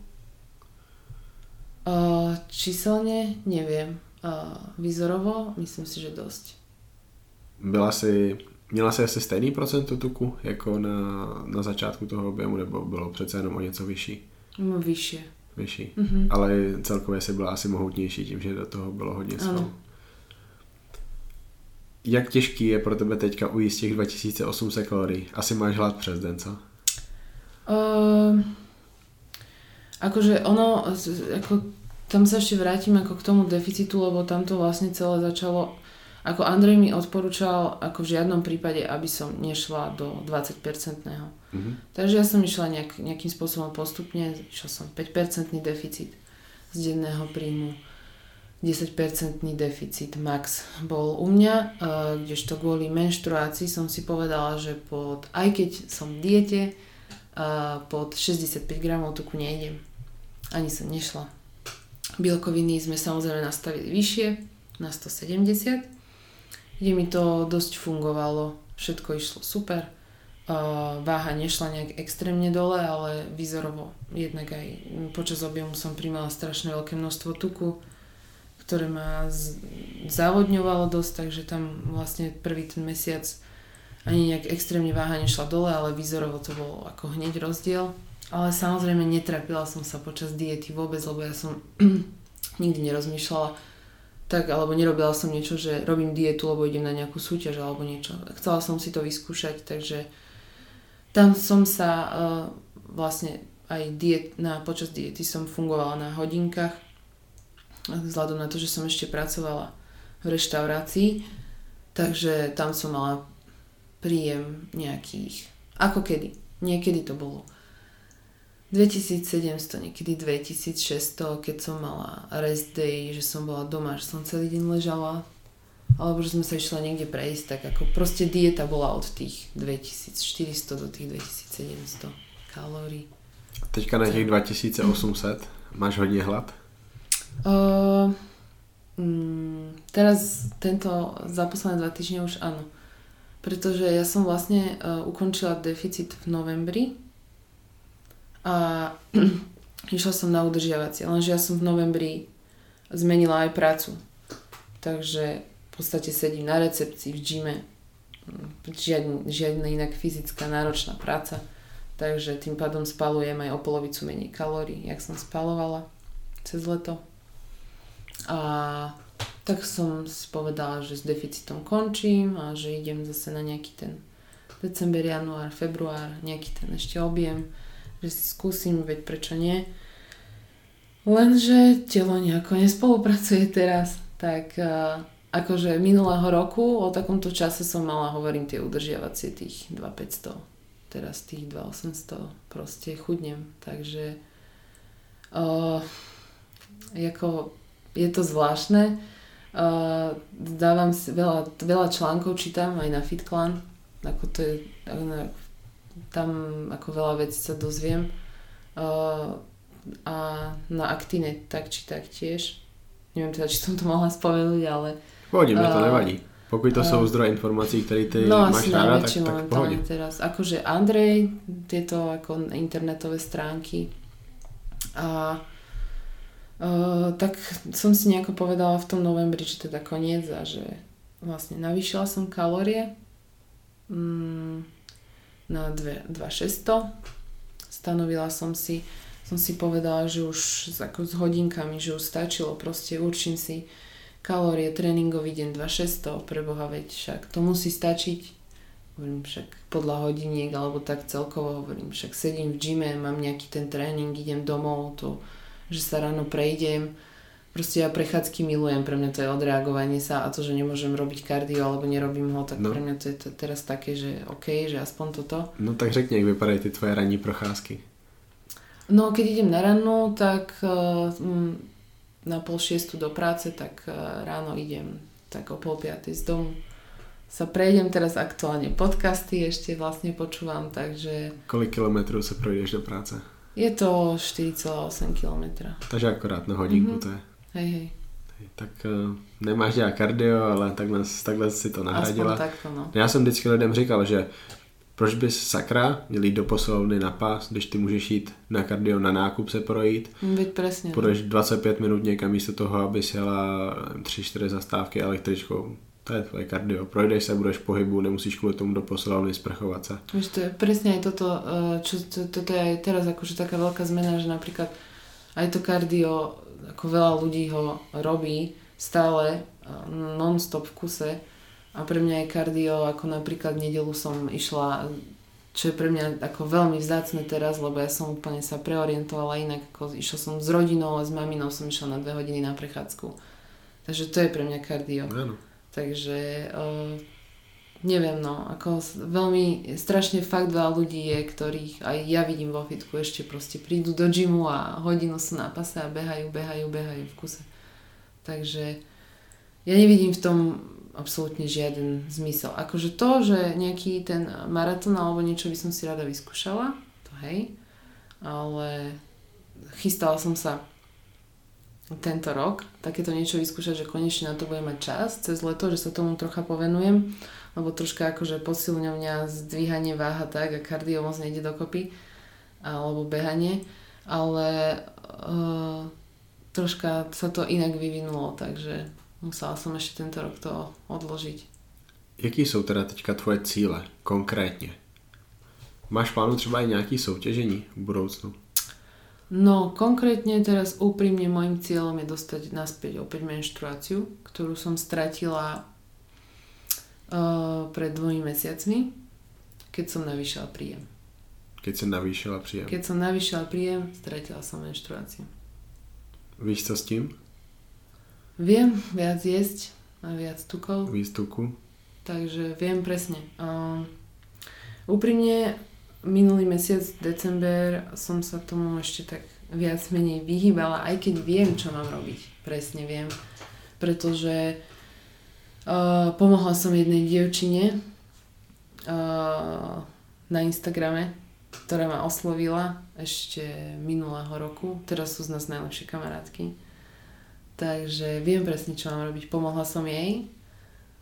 Uh, číselne neviem. Uh, výzorovo myslím si, že dosť. Byla si, měla si asi stejný procento tuku jako na, na začátku toho objemu, nebo bylo přece jenom o něco vyšší? No, vyššie. Vyšší. Mhm. Ale celkově si byla asi mohutnější tím, že do toho bylo hodně svalů. Ano. Jak těžký je pro tebe teďka ujíst těch 2800 kalorií? Asi máš hlad přes den, co? Uh, akože ono, ako, tam sa ešte vrátim ako k tomu deficitu, lebo tam to vlastne celé začalo, ako Andrej mi odporúčal ako v žiadnom prípade, aby som nešla do 20-percentného. Mhm. Takže ja som išla nejak, nejakým spôsobom postupne, išla som 5% deficit z denného príjmu, 10% deficit max bol u mňa, eh, kdežto kvôli menštruácii som si povedala, že pod, aj keď som v diete, eh, pod 65 gramov tuku nejdem. Ani som nešla. Bielkoviny sme samozrejme nastavili vyššie, na 170, kde mi to dosť fungovalo, všetko išlo super. Uh, váha nešla nejak extrémne dole, ale výzorovo jednak aj počas objemu som primala strašne veľké množstvo tuku, ktoré ma z- závodňovalo dosť, takže tam vlastne prvý ten mesiac ani nejak extrémne váha nešla dole, ale výzorovo to bolo ako hneď rozdiel. Ale samozrejme netrapila som sa počas diety vôbec, lebo ja som nikdy nerozmýšľala tak, alebo nerobila som niečo, že robím dietu, lebo idem na nejakú súťaž alebo niečo. Chcela som si to vyskúšať, takže tam som sa uh, vlastne aj diet, na, počas diety som fungovala na hodinkách, vzhľadom na to, že som ešte pracovala v reštaurácii, takže tam som mala príjem nejakých, ako kedy, niekedy to bolo 2700, niekedy 2600, keď som mala rest day, že som bola doma, že som celý deň ležala, alebo že sme sa išla niekde prejsť, tak ako proste dieta bola od tých 2400 do tých 2700 kalórií. Teďka na těch 2800 máš hodně hlad? Uh, mm, teraz tento, za posledné dva týždne už áno. Pretože ja som vlastne uh, ukončila deficit v novembri a išla som na udržiavacie, lenže ja som v novembri zmenila aj prácu. Takže v podstate sedím na recepcii v gyme. Žiadna, žiadna inak fyzická náročná práca. Takže tým pádom spalujem aj o polovicu menej kalórií, jak som spalovala cez leto. A tak som si povedala, že s deficitom končím a že idem zase na nejaký ten december, január, február, nejaký ten ešte objem, že si skúsim, veď prečo nie. Lenže telo nejako nespolupracuje teraz, tak akože minulého roku o takomto čase som mala, hovorím, tie udržiavacie tých 2500, teraz tých 2800, proste chudnem, takže uh, ako je to zvláštne. Uh, dávam si veľa, veľa článkov, čítam aj na FitClan, ako to je, tam ako veľa vecí sa dozviem. Uh, a na Actine tak či tak tiež. Neviem teda, či som to mohla spomenúť, ale Pohodě, mě to nevadí. Pokud to sú zdroje informácií, ktoré ty no, máš asi ráda, tak, tak pohode. teraz. Akože Andrej, tieto ako internetové stránky. A uh, tak som si nejako povedala v tom novembri, že teda koniec a že vlastne navýšila som kalórie mm, na 2600. Stanovila som si, som si povedala, že už s, ako s hodinkami, že už stačilo, proste určím si kalórie, tréningový deň 2600, preboha veď však to musí stačiť. Hovorím však podľa hodiniek, alebo tak celkovo hovorím, však sedím v gyme, mám nejaký ten tréning, idem domov, to, že sa ráno prejdem. Proste ja prechádzky milujem, pre mňa to je odreagovanie sa a to, že nemôžem robiť kardio alebo nerobím ho, tak No. pre mňa to je to teraz také, že OK, že aspoň toto. No tak řekni, jak vypadají ty tvoje ranní procházky. No keď idem na rannú, tak uh, mm, na pol šiestu do práce, tak uh, ráno idem tak o pol piatej z domu. Sa prejdem teraz aktuálne podcasty, ešte vlastne počúvam, takže Kolik kilometrů se projdeš do práce? Je to 4,8 km. Takže akorát na hodinku Mhm. to je. Hej, hej. Tak uh, nemáš dělat kardio, ale takhle, takhle si to nahradila. Aspoň takto, no. Já jsem vždycky lidem říkal, že proč bys sakra měl jít do posilovny na pás, když ty můžeš jít na kardio na nákup se projít, Veď presne. no. půjdeš 25 minut někam místo toho, aby jela 3-4 zastávky električkou. To je tvoje kardio. Projdeš se, budeš v pohybu, nemusíš kvůli tomu do posilovny sprchovat se. Víš, to je presne aj toto, eh, čo, to, toto je aj teraz akože taká veľká zmena, že napríklad aj to kardio, ako veľa ľudí ho robí stále eh, non-stop v kuse a pre mňa je kardio, ako napríklad nedelu som išla, čo je pre mňa ako veľmi vzácne teraz, lebo ja som úplne sa preorientovala inak, ako išla som s rodinou a s maminou som išla na dve hodiny na prechádzku. Takže to je pre mňa kardio. Ano. Takže uh, neviem, no, ako veľmi, strašne fakt veľa ľudí je, ktorých aj ja vidím vo fitku, ešte proste prídu do gymu a hodinu sú na pase a behajú, behajú, behajú v kuse. Takže ja nevidím v tom absolútne žiaden zmysel. Akože to, že nejaký ten maratón alebo niečo by som si rada vyskúšala, to hej, ale chystala som sa tento rok takéto niečo vyskúšať, že konečne na to budem mať čas cez leto, že sa tomu trocha povenujem, lebo troška akože posilňa mňa zdvíhanie váha tak a kardio moc nejde dokopy, alebo behanie, ale uh, troška sa to inak vyvinulo, takže musela som ešte tento rok to odložiť. Jaký jsou teda teďka tvoje cíle konkrétně? Máš plánu třeba i nějaký soutěžení v budoucnu? No, konkrétne teraz úprimne môjim cieľom je dostať naspäť opäť menštruáciu, ktorú som stratila uh, pred dvomi mesiacmi, keď som navýšila príjem. Keď se navýšila příjem. Keď som navýšila príjem, stratila som menštruáciu. Víš co s tím? Viem viac jesť a viac tukov, Víc tuku? takže viem presne. Uh, úprimne, minulý mesiac, december, som sa tomu ešte tak viac menej vyhýbala, aj keď viem, čo mám robiť. Presne viem. Pretože uh, pomohla som jednej dievčine uh, na Instagrame, ktorá ma oslovila ešte minulého roku. Teraz sú z nás najlepšie kamarátky. Takže viem presne, čo mám robiť. Pomohla som jej.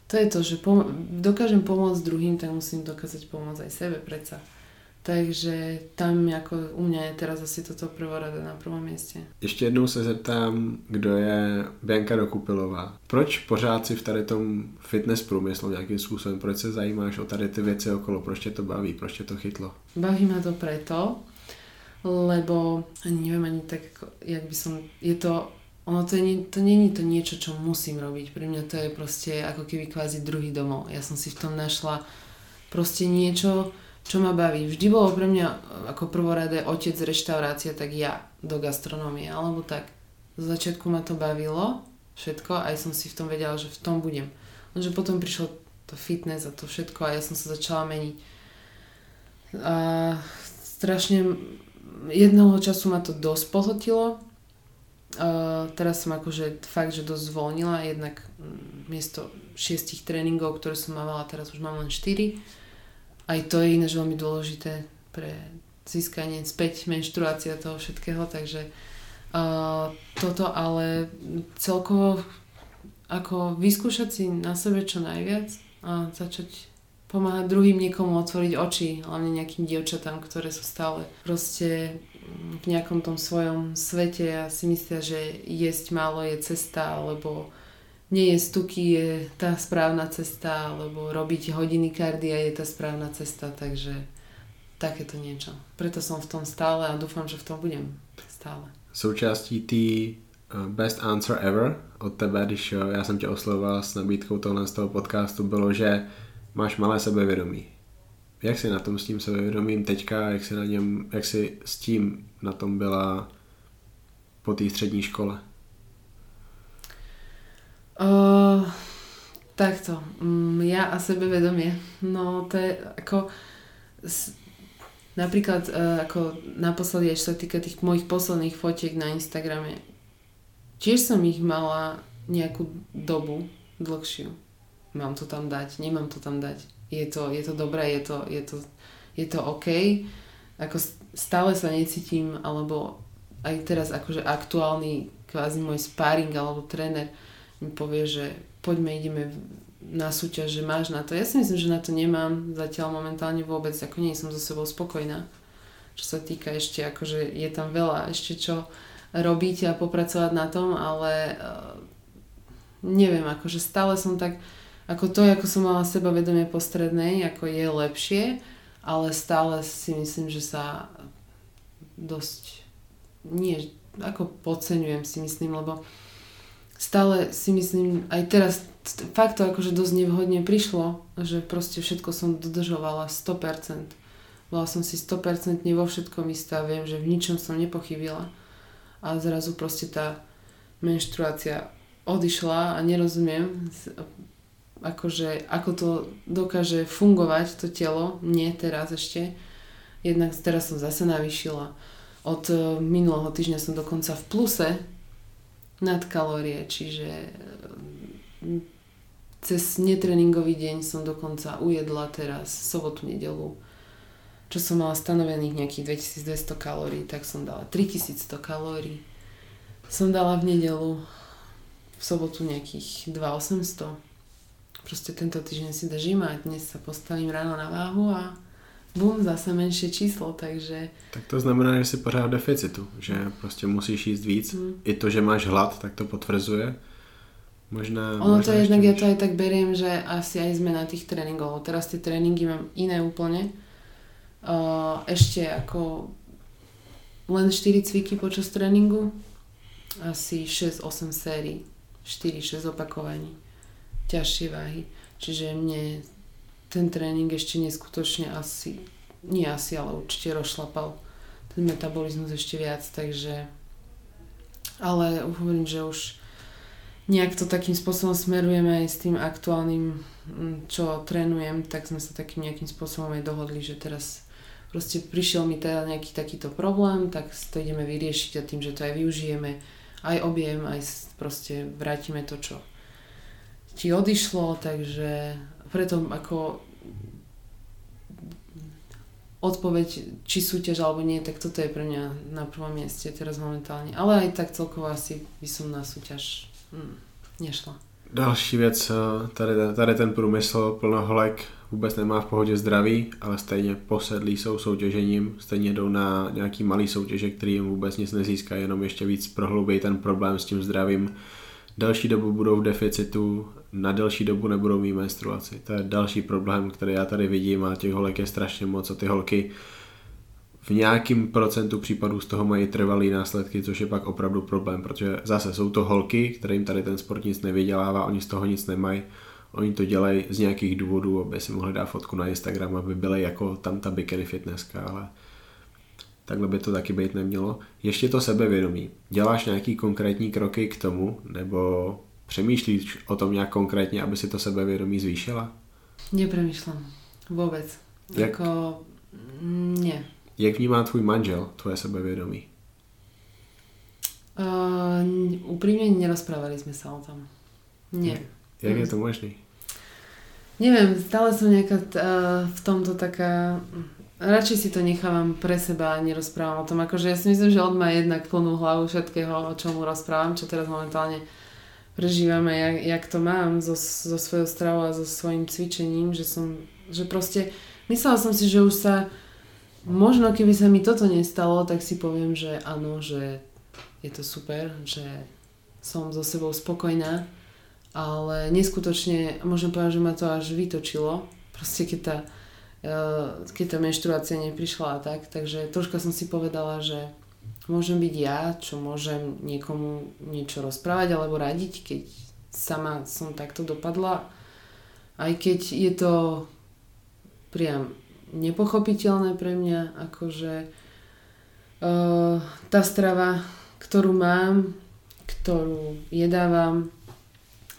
To je to, že pom- dokážem pomôcť druhým, tak musím dokázať pomôcť aj sebe predsa. Takže tam ako u mňa je teraz asi toto prvorada na prvom mieste. Ještě jednou se zeptám, kdo je Bianka Dokupilová. Proč pořád si v tady tom fitness průmyslu nějakým způsobem, proč se zajímáš o tady ty věci okolo, proč tě to baví, proč tě to chytlo? Baví ma to preto, lebo ani neviem ani tak, jak by som, je to, ono to, nie, to není to niečo, čo musím robiť. Pre mňa to je proste ako keby kvázi druhý domov. Ja som si v tom našla proste niečo, čo ma baví. Vždy bolo pre mňa ako prvoradé otec reštaurácia, tak ja do gastronómie, alebo tak. Z začiatku ma to bavilo všetko a ja som si v tom vedela, že v tom budem. Lenže potom prišlo to fitness a to všetko a ja som sa začala meniť. A strašne jedného času ma to dosť pohltilo. Uh, teraz som akože fakt, že dosť zvolnila, jednak miesto šiestich tréningov, ktoré som mávala, teraz už mám len 4. Aj to je ináč veľmi dôležité pre získanie späť menštruácia toho všetkého, takže uh, toto ale celkovo ako vyskúšať si na sebe čo najviac a začať pomáhať druhým niekomu otvoriť oči, hlavne nejakým dievčatám, ktoré sú stále proste v nejakom tom svojom svete a si myslia, že jesť málo je cesta, alebo nie je stuky je tá správna cesta, alebo robiť hodiny kardia je tá správna cesta, takže takéto niečo. Preto som v tom stále a dúfam, že v tom budem stále. Součástí té uh, best answer ever od tebe, když já jsem tě oslovoval s nabídkou tohle z toho podcastu, bylo, že máš malé sebevědomí. Jak jsi na tom s tím sebevědomím teďka, jak jsi, na něm, jak jsi s tím na tom byla po té střední škole? Uh, takto. Um, ja a sebevedomie. No to je ako... Napríklad uh, ako naposledy, čo sa týka tých mojich posledných fotiek na Instagrame, tiež som ich mala nejakú dobu dlhšiu mám to tam dať, nemám to tam dať. Je to, je to dobré, je to, je to, je to OK. Ako stále sa necítim, alebo aj teraz akože aktuálny kvázi môj sparring alebo tréner mi povie, že poďme, ideme na súťaž, že máš na to. Ja si myslím, že na to nemám zatiaľ momentálne vôbec, ako nie som so sebou spokojná. Čo sa týka ešte, akože je tam veľa ešte čo robiť a popracovať na tom, ale uh, neviem, akože stále som tak ako to, ako som mala seba vedomie postrednej, ako je lepšie, ale stále si myslím, že sa dosť nie, ako podceňujem si myslím, lebo stále si myslím, aj teraz fakt to akože dosť nevhodne prišlo, že proste všetko som dodržovala 100%. Bola som si 100% vo všetkom istá, viem, že v ničom som nepochybila. A zrazu proste tá menštruácia odišla a nerozumiem, akože, ako to dokáže fungovať to telo, nie teraz ešte. Jednak teraz som zase navýšila. Od e, minulého týždňa som dokonca v pluse nad kalórie, čiže e, cez netreningový deň som dokonca ujedla teraz sobotu, nedelu, čo som mala stanovených nejakých 2200 kalórií, tak som dala 3100 kalórií. Som dala v nedelu, v sobotu nejakých 2800 proste tento týždeň si držím a dnes sa postavím ráno na váhu a bum, zase menšie číslo, takže... Tak to znamená, že si pořád v deficitu, že prostě musíš jíst víc. Mm. I to, že máš hlad, tak to potvrzuje. Možná, ono možná to jednak, ja to aj tak beriem, že asi aj sme na tých tréningov. Teraz tie tréningy mám iné úplne. Ešte ako len 4 cviky počas tréningu, asi 6-8 sérií, 4-6 opakovaní ťažšie váhy. Čiže mne ten tréning ešte neskutočne asi, nie asi, ale určite rozšlapal ten metabolizmus ešte viac, takže ale hovorím, že už nejak to takým spôsobom smerujeme aj s tým aktuálnym, čo trénujem, tak sme sa takým nejakým spôsobom aj dohodli, že teraz proste prišiel mi teda nejaký takýto problém, tak to ideme vyriešiť a tým, že to aj využijeme, aj objem, aj proste vrátime to, čo ti odišlo, takže preto ako odpoveď, či súťaž alebo nie, tak toto je pre mňa na prvom mieste teraz momentálne. Ale aj tak celkovo asi by som na súťaž hm, nešla. Další věc, eh, tady, tady ten průmysl plno holek vůbec nemá v pohodě zdraví, ale stejně posedlí jsou soutěžením, stejně jdou na nějaký malý soutěže, který jim vůbec nic nezíská, jenom ještě víc prohloubí ten problém s tím zdravím další dobu budou v deficitu, na delší dobu nebudou mít menstruaci. To je další problém, který já tady vidím a těch holek je strašně moc a ty holky v nějakým procentu případů z toho mají trvalý následky, což je pak opravdu problém, protože zase jsou to holky, kterým tady ten sport nic nevydělává, oni z toho nic nemají, oni to dělají z nějakých důvodů, aby si mohli dát fotku na Instagram, aby byly jako tam ta bikini fitnesska, ale Takhle by to taky být nemělo. Ještě to sebevědomí. Děláš nějaký konkrétní kroky k tomu, nebo přemýšlíš o tom nějak konkrétně, aby si to sebevědomí zvýšila? Nepremýšľam. Vôbec. Jak, Ako... Nie. Jak vnímá tvůj manžel tvoje sebevědomí? Uh, úprimne nerozprávali sme sa o tom. Nie. Jak je to možné? Neviem, stále som nejaká uh, v tomto taká Radšej si to nechávam pre seba a nerozprávam o tom. Akože ja si myslím, že on má jednak plnú hlavu všetkého, o čom mu rozprávam, čo teraz momentálne prežívame, jak, jak to mám so, so svojou stravou a so svojím cvičením, že som, že proste, myslela som si, že už sa, možno keby sa mi toto nestalo, tak si poviem, že áno, že je to super, že som so sebou spokojná, ale neskutočne, môžem povedať, že ma to až vytočilo, proste keď tá, eh, keď tá menštruácia neprišla a tak, takže troška som si povedala, že môžem byť ja, čo môžem niekomu niečo rozprávať alebo radiť, keď sama som takto dopadla. Aj keď je to priam nepochopiteľné pre mňa, akože uh, tá strava, ktorú mám, ktorú jedávam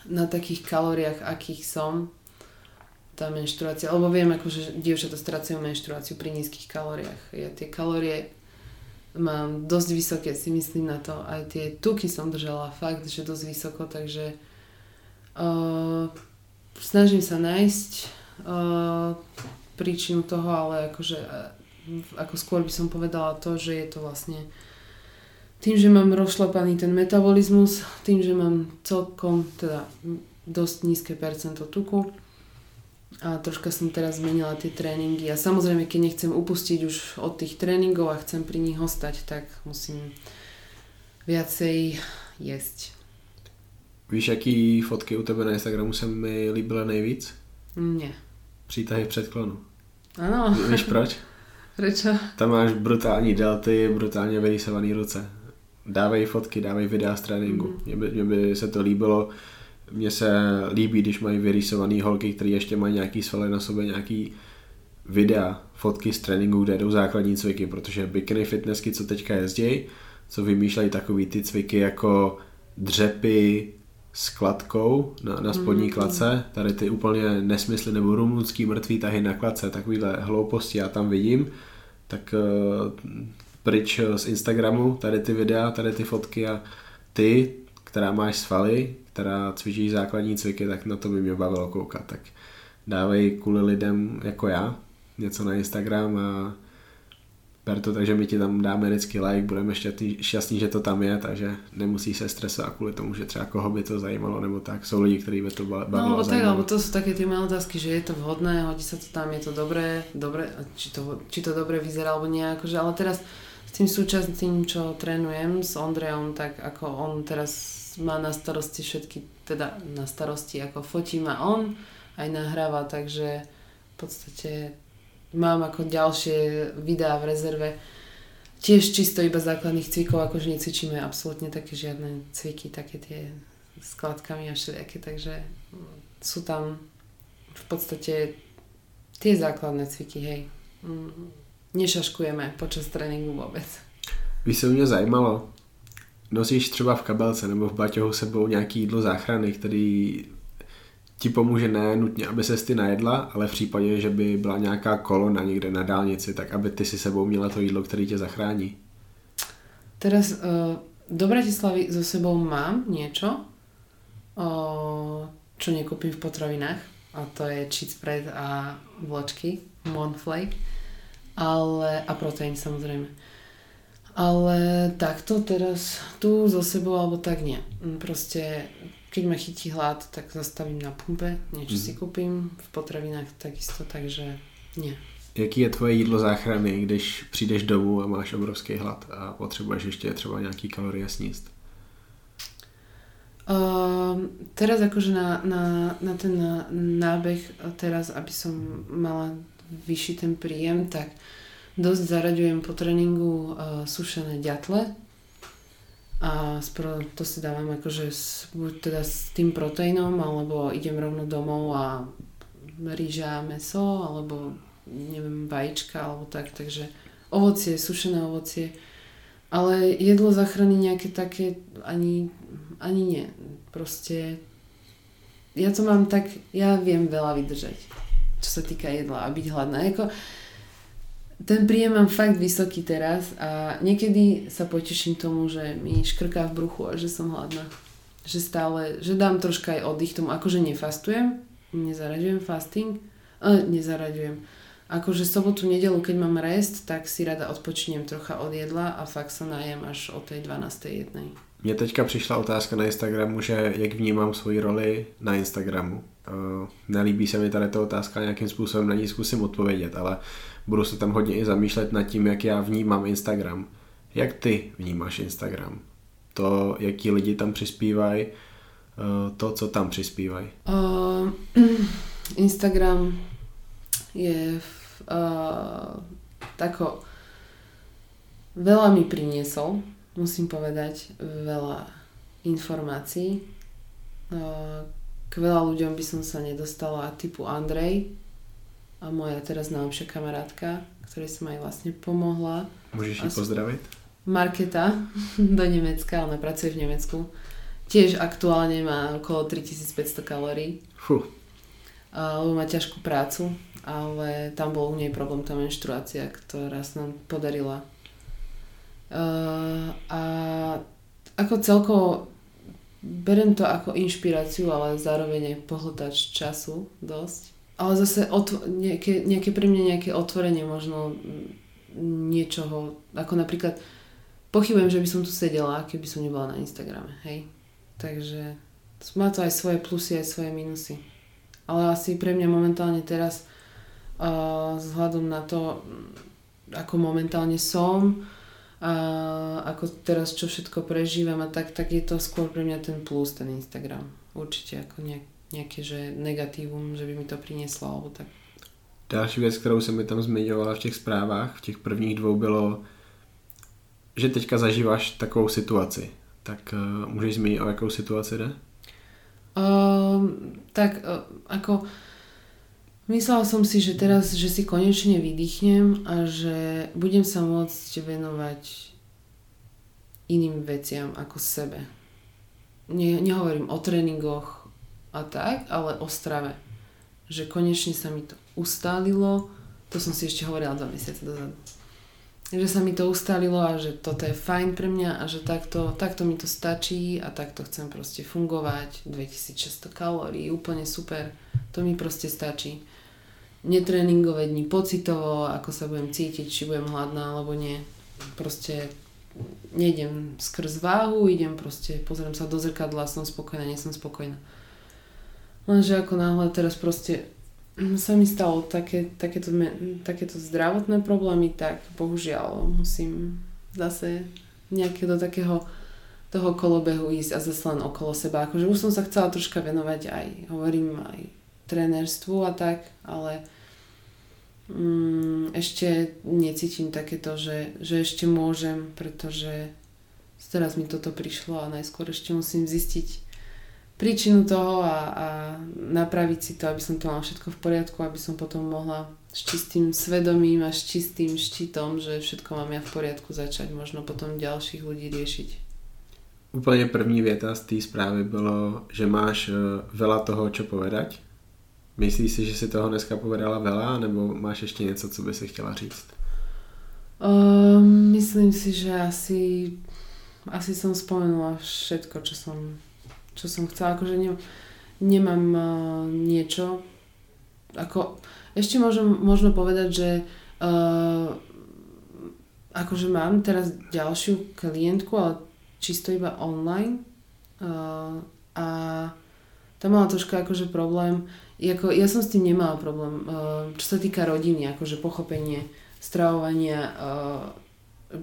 na takých kalóriách, akých som, tá menštruácia, lebo viem, akože dievčatá strácajú menštruáciu pri nízkych kalóriách. Ja tie kalórie mám dosť vysoké, si myslím na to. Aj tie tuky som držala fakt, že dosť vysoko, takže uh, snažím sa nájsť uh, príčinu toho, ale akože uh, ako skôr by som povedala to, že je to vlastne tým, že mám rozšlapaný ten metabolizmus, tým, že mám celkom teda dosť nízke percento tuku, a troška som teraz zmenila tie tréningy a samozrejme, keď nechcem upustiť už od tých tréningov a chcem pri nich ostať, tak musím viacej jesť. Víš, jaký fotky u tebe na Instagramu se mi líbily nejvíc? Nie. Přítahy v předklonu. Ano. Víš proč? Prečo? Tam máš brutální delty, brutálně vyrýsované ruce. Dávej fotky, dávej videa z tréninku. Mm. Mně, by, mně by se to líbilo mně se líbí, když mají vyrýsované holky, které ještě mají nějaký svaly na sobě, nějaký videa, fotky z tréninku, kde jdou základní cviky, protože bikini fitnessky, co teďka jezdí, co vymýšlejí takový ty cviky jako dřepy s kladkou na, na spodní mm. klace, tady ty úplně nesmysly nebo rumunský mrtvý tahy na klace, takovýhle hlouposti já tam vidím, tak uh, pryč z Instagramu, tady ty videa, tady ty fotky a ty, která máš svaly, která cvičí základní cviky, tak na to by mě bavilo koukat. Tak dávej kvůli lidem jako já něco na Instagram a ber to, takže my ti tam dáme vždycky like, budeme šťastní, šťastní, že to tam je, takže nemusí se stresovat kvůli tomu, že třeba koho by to zajímalo, nebo tak. Jsou lidi, kteří by to bavilo. No, alebo tak, alebo to sú také tie malé otázky, že je to vhodné, hodí sa to tam, je to dobré, dobré či, to, či to dobre vyzerá, alebo nie, akože, ale teraz s tým súčasným, čo trénujem s Ondrejom, tak ako on teraz má na starosti všetky, teda na starosti ako fotí ma on, aj nahráva, takže v podstate mám ako ďalšie videá v rezerve. Tiež čisto iba základných cvikov, akože necvičíme absolútne také žiadne cviky, také tie s kladkami a všelijaké, takže sú tam v podstate tie základné cviky, hej. Nešaškujeme počas tréningu vôbec. By se mě zajímalo, nosíš třeba v kabelce nebo v baťohu sebou nějaký jídlo záchrany, který ti pomůže ne nutně, aby se ty najedla, ale v případě, že by byla nějaká kolona někde na dálnici, tak aby ty si sebou měla to jídlo, který tě zachrání. Teraz uh, do Bratislavy so sebou mám niečo, uh, čo nekúpim v potravinách a to je cheat spread a vločky, Monflake ale, a proteín samozrejme. Ale takto teraz tu so sebou alebo tak nie. Mm, proste keď ma chytí hlad, tak zastavím na pumpe, niečo mm. si kúpim, v potravinách takisto, takže nie. Jaký je tvoje jídlo záchrany, když přijdeš domů a máš obrovský hlad a potřebuješ ještě třeba nějaký kalorie sníst? Uh, teraz akože na, na, na ten nábeh, teraz aby som mala vyšší ten príjem, tak dosť zaraďujem po tréningu uh, sušené ďatle a spro, to si dávam akože s, buď teda s tým proteínom, alebo idem rovno domov a rýža, meso, alebo neviem, vajíčka, alebo tak, takže ovocie, sušené ovocie. Ale jedlo zachrany nejaké také ani, ani nie. Proste ja to mám tak, ja viem veľa vydržať, čo sa týka jedla a byť hladná. Jako, ten príjem mám fakt vysoký teraz a niekedy sa poteším tomu, že mi škrká v bruchu a že som hladná. Že stále, že dám troška aj oddych tomu, akože nefastujem, nezaraďujem fasting, e, nezaraďujem. Akože sobotu, nedelu, keď mám rest, tak si rada odpočiniem trocha od jedla a fakt sa najem až o tej 12. jednej. Mně teďka přišla otázka na Instagramu, že jak vnímám svoji roli na Instagramu. Uh, nelíbí se mi tady ta otázka, nějakým způsobem na ní zkusím odpovědět, ale budu se tam hodně i zamýšlet nad tím, jak já vnímám Instagram. Jak ty vnímáš Instagram? To, jaký lidi tam přispívají, uh, to, co tam přispívají. Uh, Instagram je uh, tako veľa mi priniesol, musím povedať, veľa informácií. K veľa ľuďom by som sa nedostala typu Andrej a moja teraz najlepšia kamarátka, ktorej som aj vlastne pomohla. Môžeš ji pozdraviť? Marketa do Nemecka, ona pracuje v Nemecku. Tiež aktuálne má okolo 3500 kalórií. Fú. Lebo má ťažkú prácu, ale tam bol u nej problém tá menštruácia, ktorá sa nám podarila Uh, a ako celkovo berem to ako inšpiráciu, ale zároveň aj pohltač času dosť. Ale zase otv- nejaké, nejaké pre mňa nejaké otvorenie možno niečoho, ako napríklad pochybujem, že by som tu sedela, keby som nebola na Instagrame, hej. Takže má to aj svoje plusy, aj svoje minusy. Ale asi pre mňa momentálne teraz uh, vzhľadom na to, ako momentálne som, a ako teraz čo všetko prežívam a tak, tak je to skôr pre mňa ten plus, ten Instagram. Určite ako nejak, nejaké že negatívum, že by mi to prinieslo alebo tak. Další věc, kterou jsem mi tam zmiňovala v těch zprávách, v těch prvních dvou bylo, že teďka zažíváš takovou situaci. Tak uh, můžeš zmínit, o jakou situaci jde? Uh, tak uh, ako Myslela som si, že teraz, že si konečne vydýchnem a že budem sa môcť venovať iným veciam ako sebe. Ne, nehovorím o tréningoch a tak, ale o strave. Že konečne sa mi to ustálilo, to som si ešte hovorila dva mesiace dozadu. Že sa mi to ustálilo a že toto je fajn pre mňa a že takto, takto mi to stačí a takto chcem proste fungovať. 2600 kalórií, úplne super. To mi proste stačí netréningové dni pocitovo, ako sa budem cítiť, či budem hladná alebo nie. Proste nejdem skrz váhu, idem proste, pozriem sa do zrkadla, som spokojná, nie som spokojná. Lenže ako náhle teraz proste sa mi stalo také, takéto, takéto zdravotné problémy, tak bohužiaľ musím zase nejaké do takého toho kolobehu ísť a zase len okolo seba. Akože už som sa chcela troška venovať aj, hovorím, aj trénerstvu a tak, ale mm, ešte necítim takéto, že, že ešte môžem, pretože teraz mi toto prišlo a najskôr ešte musím zistiť príčinu toho a, a napraviť si to, aby som to mal všetko v poriadku, aby som potom mohla s čistým svedomím a s čistým štítom, že všetko mám ja v poriadku začať možno potom ďalších ľudí riešiť. Úplně první věta z té zprávy bylo, že máš eh, veľa toho, čo povedať Myslíš si, že si toho dneska povedala veľa, nebo máš ještě něco, co by si chtěla říct? Uh, myslím si, že asi, asi som spomenula všetko, čo som, čo som chcela. Akože ne, nemám uh, niečo. Ako, ešte môžem, možno povedať, že uh, akože mám teraz ďalšiu klientku, ale čisto iba online. Uh, a tam mala troška akože problém, Jako, ja som s tým nemala problém. Uh, čo sa týka rodiny, akože pochopenie stravovania, uh,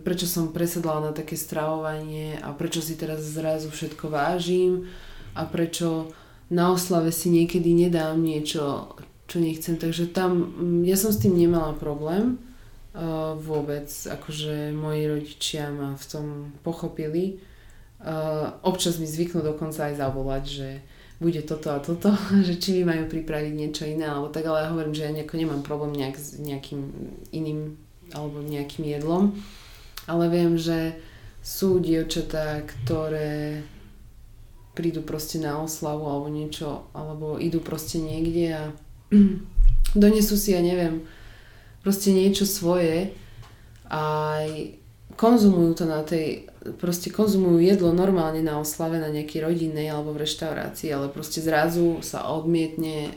prečo som presedla na také stravovanie a prečo si teraz zrazu všetko vážim a prečo na oslave si niekedy nedám niečo, čo nechcem. Takže tam, mm, ja som s tým nemala problém uh, vôbec. Akože moji rodičia ma v tom pochopili. Občas mi zvyknú dokonca aj zavolať, že bude toto a toto, že či mi majú pripraviť niečo iné, alebo tak, ale ja hovorím, že ja nejako nemám problém nejak s nejakým iným alebo nejakým jedlom, ale viem, že sú dievčatá, ktoré prídu proste na oslavu alebo niečo, alebo idú proste niekde a donesú si, ja neviem, proste niečo svoje a konzumujú to na tej proste konzumujú jedlo normálne na oslave na nejakej rodinnej alebo v reštaurácii, ale proste zrazu sa odmietne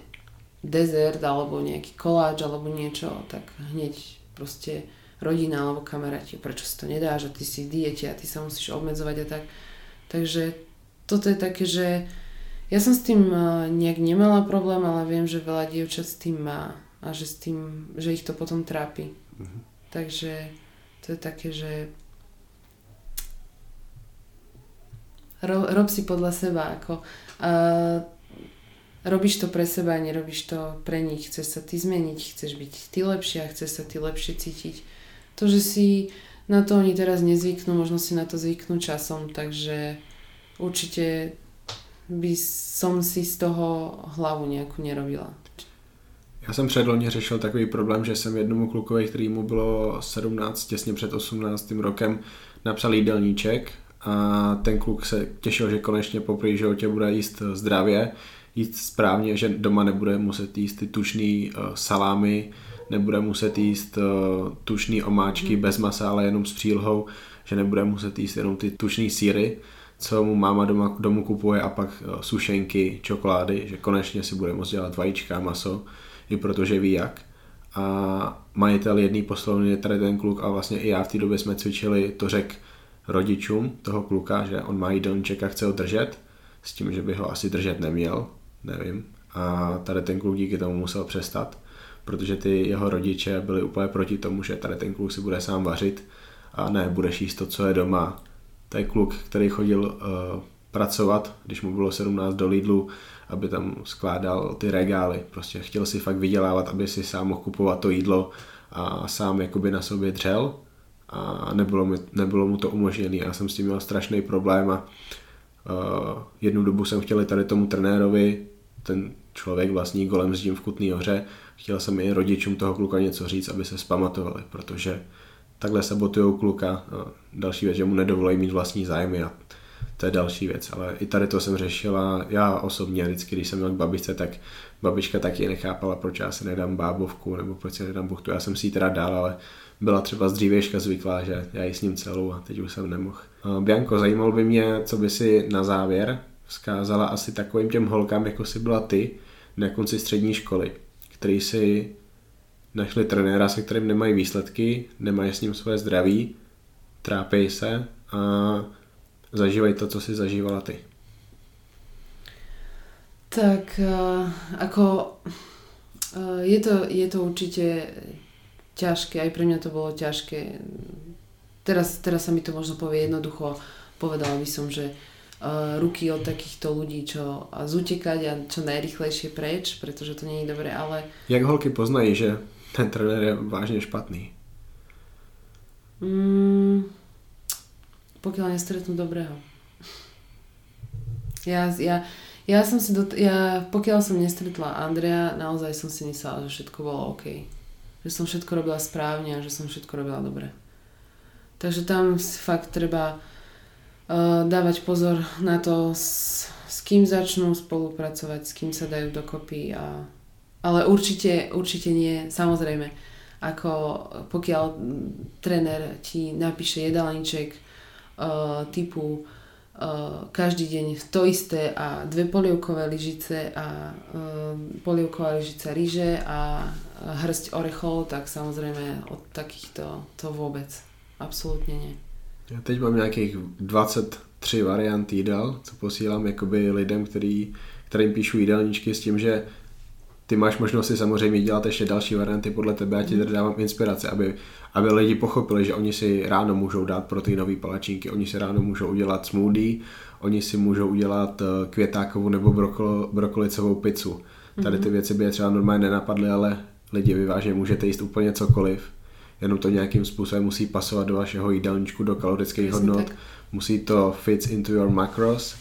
dezert alebo nejaký koláč alebo niečo, tak hneď proste rodina alebo kamaráti, prečo si to nedáš a ty si diete a ty sa musíš obmedzovať a tak. Takže toto je také, že ja som s tým uh, nejak nemala problém, ale viem, že veľa dievčat s tým má a že, s tým, že ich to potom trápi. Mm-hmm. Takže to je také, že ro, rob si podľa seba. Ako, uh, robíš to pre seba nerobíš to pre nich. Chceš sa ty zmeniť, chceš byť ty lepšia, chceš sa ty lepšie cítiť. To, že si na to oni teraz nezvyknú, možno si na to zvyknú časom, takže určite by som si z toho hlavu nejakú nerobila. Já jsem předloni řešil takový problém, že jsem jednomu klukovi, který mu bylo 17, těsně před 18. rokem, napsal jídelníček a ten kluk se těšil, že konečně po životě bude jíst zdravě, jíst správně, že doma nebude muset jíst ty tušný uh, salámy, nebude muset jíst uh, tušný omáčky mm. bez masa, ale jenom s přílhou, že nebude muset jíst jenom ty tušný síry, co mu máma doma, domů kupuje a pak uh, sušenky, čokolády, že konečně si bude moct dělat vajíčka a maso, i protože ví jak. A majitel jedné poslovny je tady ten kluk a vlastně i já v té době jsme cvičili, to řek rodičům toho kluka, že on má jídelníček a chce ho držet, s tím, že by ho asi držet neměl, nevím. A tady ten kluk díky tomu musel přestat, protože ty jeho rodiče byli úplně proti tomu, že tady ten kluk si bude sám vařit a ne, budeš jíst to, co je doma. To je kluk, který chodil uh, pracovat, když mu bylo 17 do Lidlu, aby tam skládal ty regály. Prostě chtěl si fakt vydělávat, aby si sám mohl kupovat to jídlo a sám jakoby na sobě dřel a nebylo, mi, nebylo mu to umožněné. Já jsem s tím měl strašný problém a uh, jednu dobu jsem chtěl tady tomu trenérovi, ten člověk vlastní golem s tím v Kutný hoře, chtěl jsem i rodičům toho kluka něco říct, aby se spamatovali, protože takhle sabotujou kluka. Další věc, že mu nedovolí mít vlastní zájmy a to je další věc, ale i tady to jsem řešila já osobně vždycky, když jsem měl k babičce, tak babička taky nechápala, proč já si nedám bábovku nebo proč si nedám buchtu. Já jsem si ji teda dal, ale byla třeba z dřívěžka zvyklá, že já ji s ním celou a teď už jsem nemohl. Bianko, zajímalo by mě, co by si na závěr vzkázala asi takovým těm holkám, jako si byla ty na konci střední školy, který si našli trenéra, se kterým nemají výsledky, nemají s ním svoje zdraví, trápí se a zažívají to, co si zažívala ty. Tak uh, ako uh, je, to, je to určite ťažké, aj pre mňa to bolo ťažké. Teraz, teraz sa mi to možno povie jednoducho, povedala by som, že uh, ruky od takýchto ľudí, čo a zutekať a čo najrychlejšie preč, pretože to nie je dobré, ale... Jak holky poznají, že ten trenér je vážne špatný? Mm, pokiaľ nestretnú dobrého. Ja, ja, ja som si, dot- ja, pokiaľ som nestretla Andrea, naozaj som si myslela, že všetko bolo OK. Že som všetko robila správne a že som všetko robila dobre. Takže tam fakt treba uh, dávať pozor na to, s, s kým začnú spolupracovať, s kým sa dajú dokopy. A, ale určite, určite nie, samozrejme, ako pokiaľ tréner ti napíše jedálniček, uh, typu každý deň to isté a dve polievkové lyžice a uh, polievková lyžica ríže a hrsť orechov, tak samozrejme od takýchto to vôbec. Absolutně nie. Já teď mám nějakých 23 variant jídel, co posílám jakoby lidem, který, kterým píšu jídelníčky s tím, že ty máš možnost si samozřejmě dělat ještě další varianty podle tebe a ti tady dávám inspirace, aby, aby lidi pochopili, že oni si ráno můžou dát proteinové palačinky, oni si ráno můžou udělat smoothie, oni si můžou udělat eh, květákovou nebo brokol, brokolicovou pizzu. Tady ty mhm. věci by je třeba normálně nenapadly, ale lidi vy vážně můžete jíst úplně cokoliv, jenom to nějakým způsobem musí pasovat do vašeho jídelníčku, do kalorických hodnot, tak. musí to fit into your macros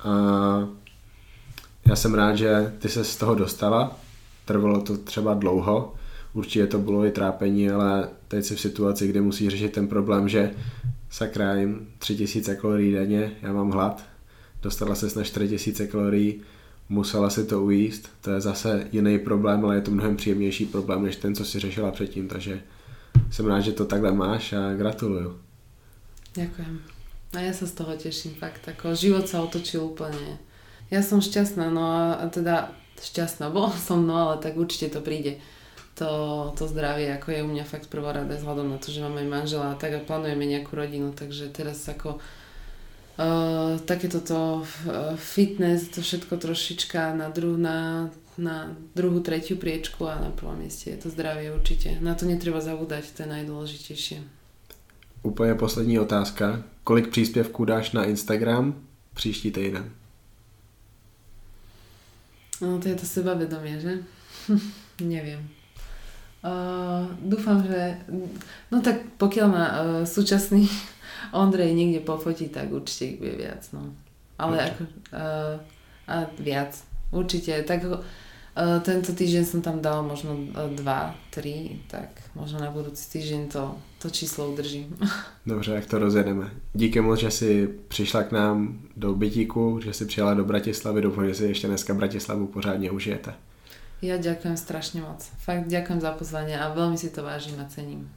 a já jsem rád, že ty se z toho dostala, Trvalo to třeba dlouho, určitě to bylo i trápení, ale teď si v situaci, kdy musí řešit ten problém, že sakra jim 3000 kalorií denně, já mám hlad, dostala se na 4000 kalorií, musela si to ujíst, to je zase jiný problém, ale je to mnohem příjemnější problém, než ten, co si řešila předtím, takže jsem rád, že to takhle máš a gratuluju. Ďakujem. A ja sa z toho teším fakt, ako život sa otočil úplne. Ja som šťastná, no a teda šťastná bola som, no ale tak určite to príde. To, to zdravie, ako je u mňa fakt prvorada vzhľadom na to, že mám aj manžela a tak a plánujeme nejakú rodinu, takže teraz ako uh, takéto to uh, fitness, to všetko trošička na, dru, na, na druhú, tretiu priečku a na prvom mieste je to zdravie určite. Na to netreba zabúdať, to je najdôležitejšie. Úplně poslední otázka. Kolik příspěvků dáš na Instagram příští týden? No to je to sebavedomie, že? Neviem. Uh, dúfam, že... No tak pokiaľ ma uh, súčasný Ondrej niekde pofotí, tak určite ich bude viac, no. Ale okay. ako... Uh, a viac. Určite. Tak uh, tento týždeň som tam dal možno 2, 3, tak možno na budúci týždeň to, to číslo udržím. Dobře, jak to rozjedeme. Díky moc, že jsi přišla k nám do Bytíku, že jsi přijela do Bratislavy. Doufám, že si ještě dneska Bratislavu pořádně užijete. Ja ďakujem strašne moc. Fakt ďakujem za pozvanie a veľmi si to vážim a cením.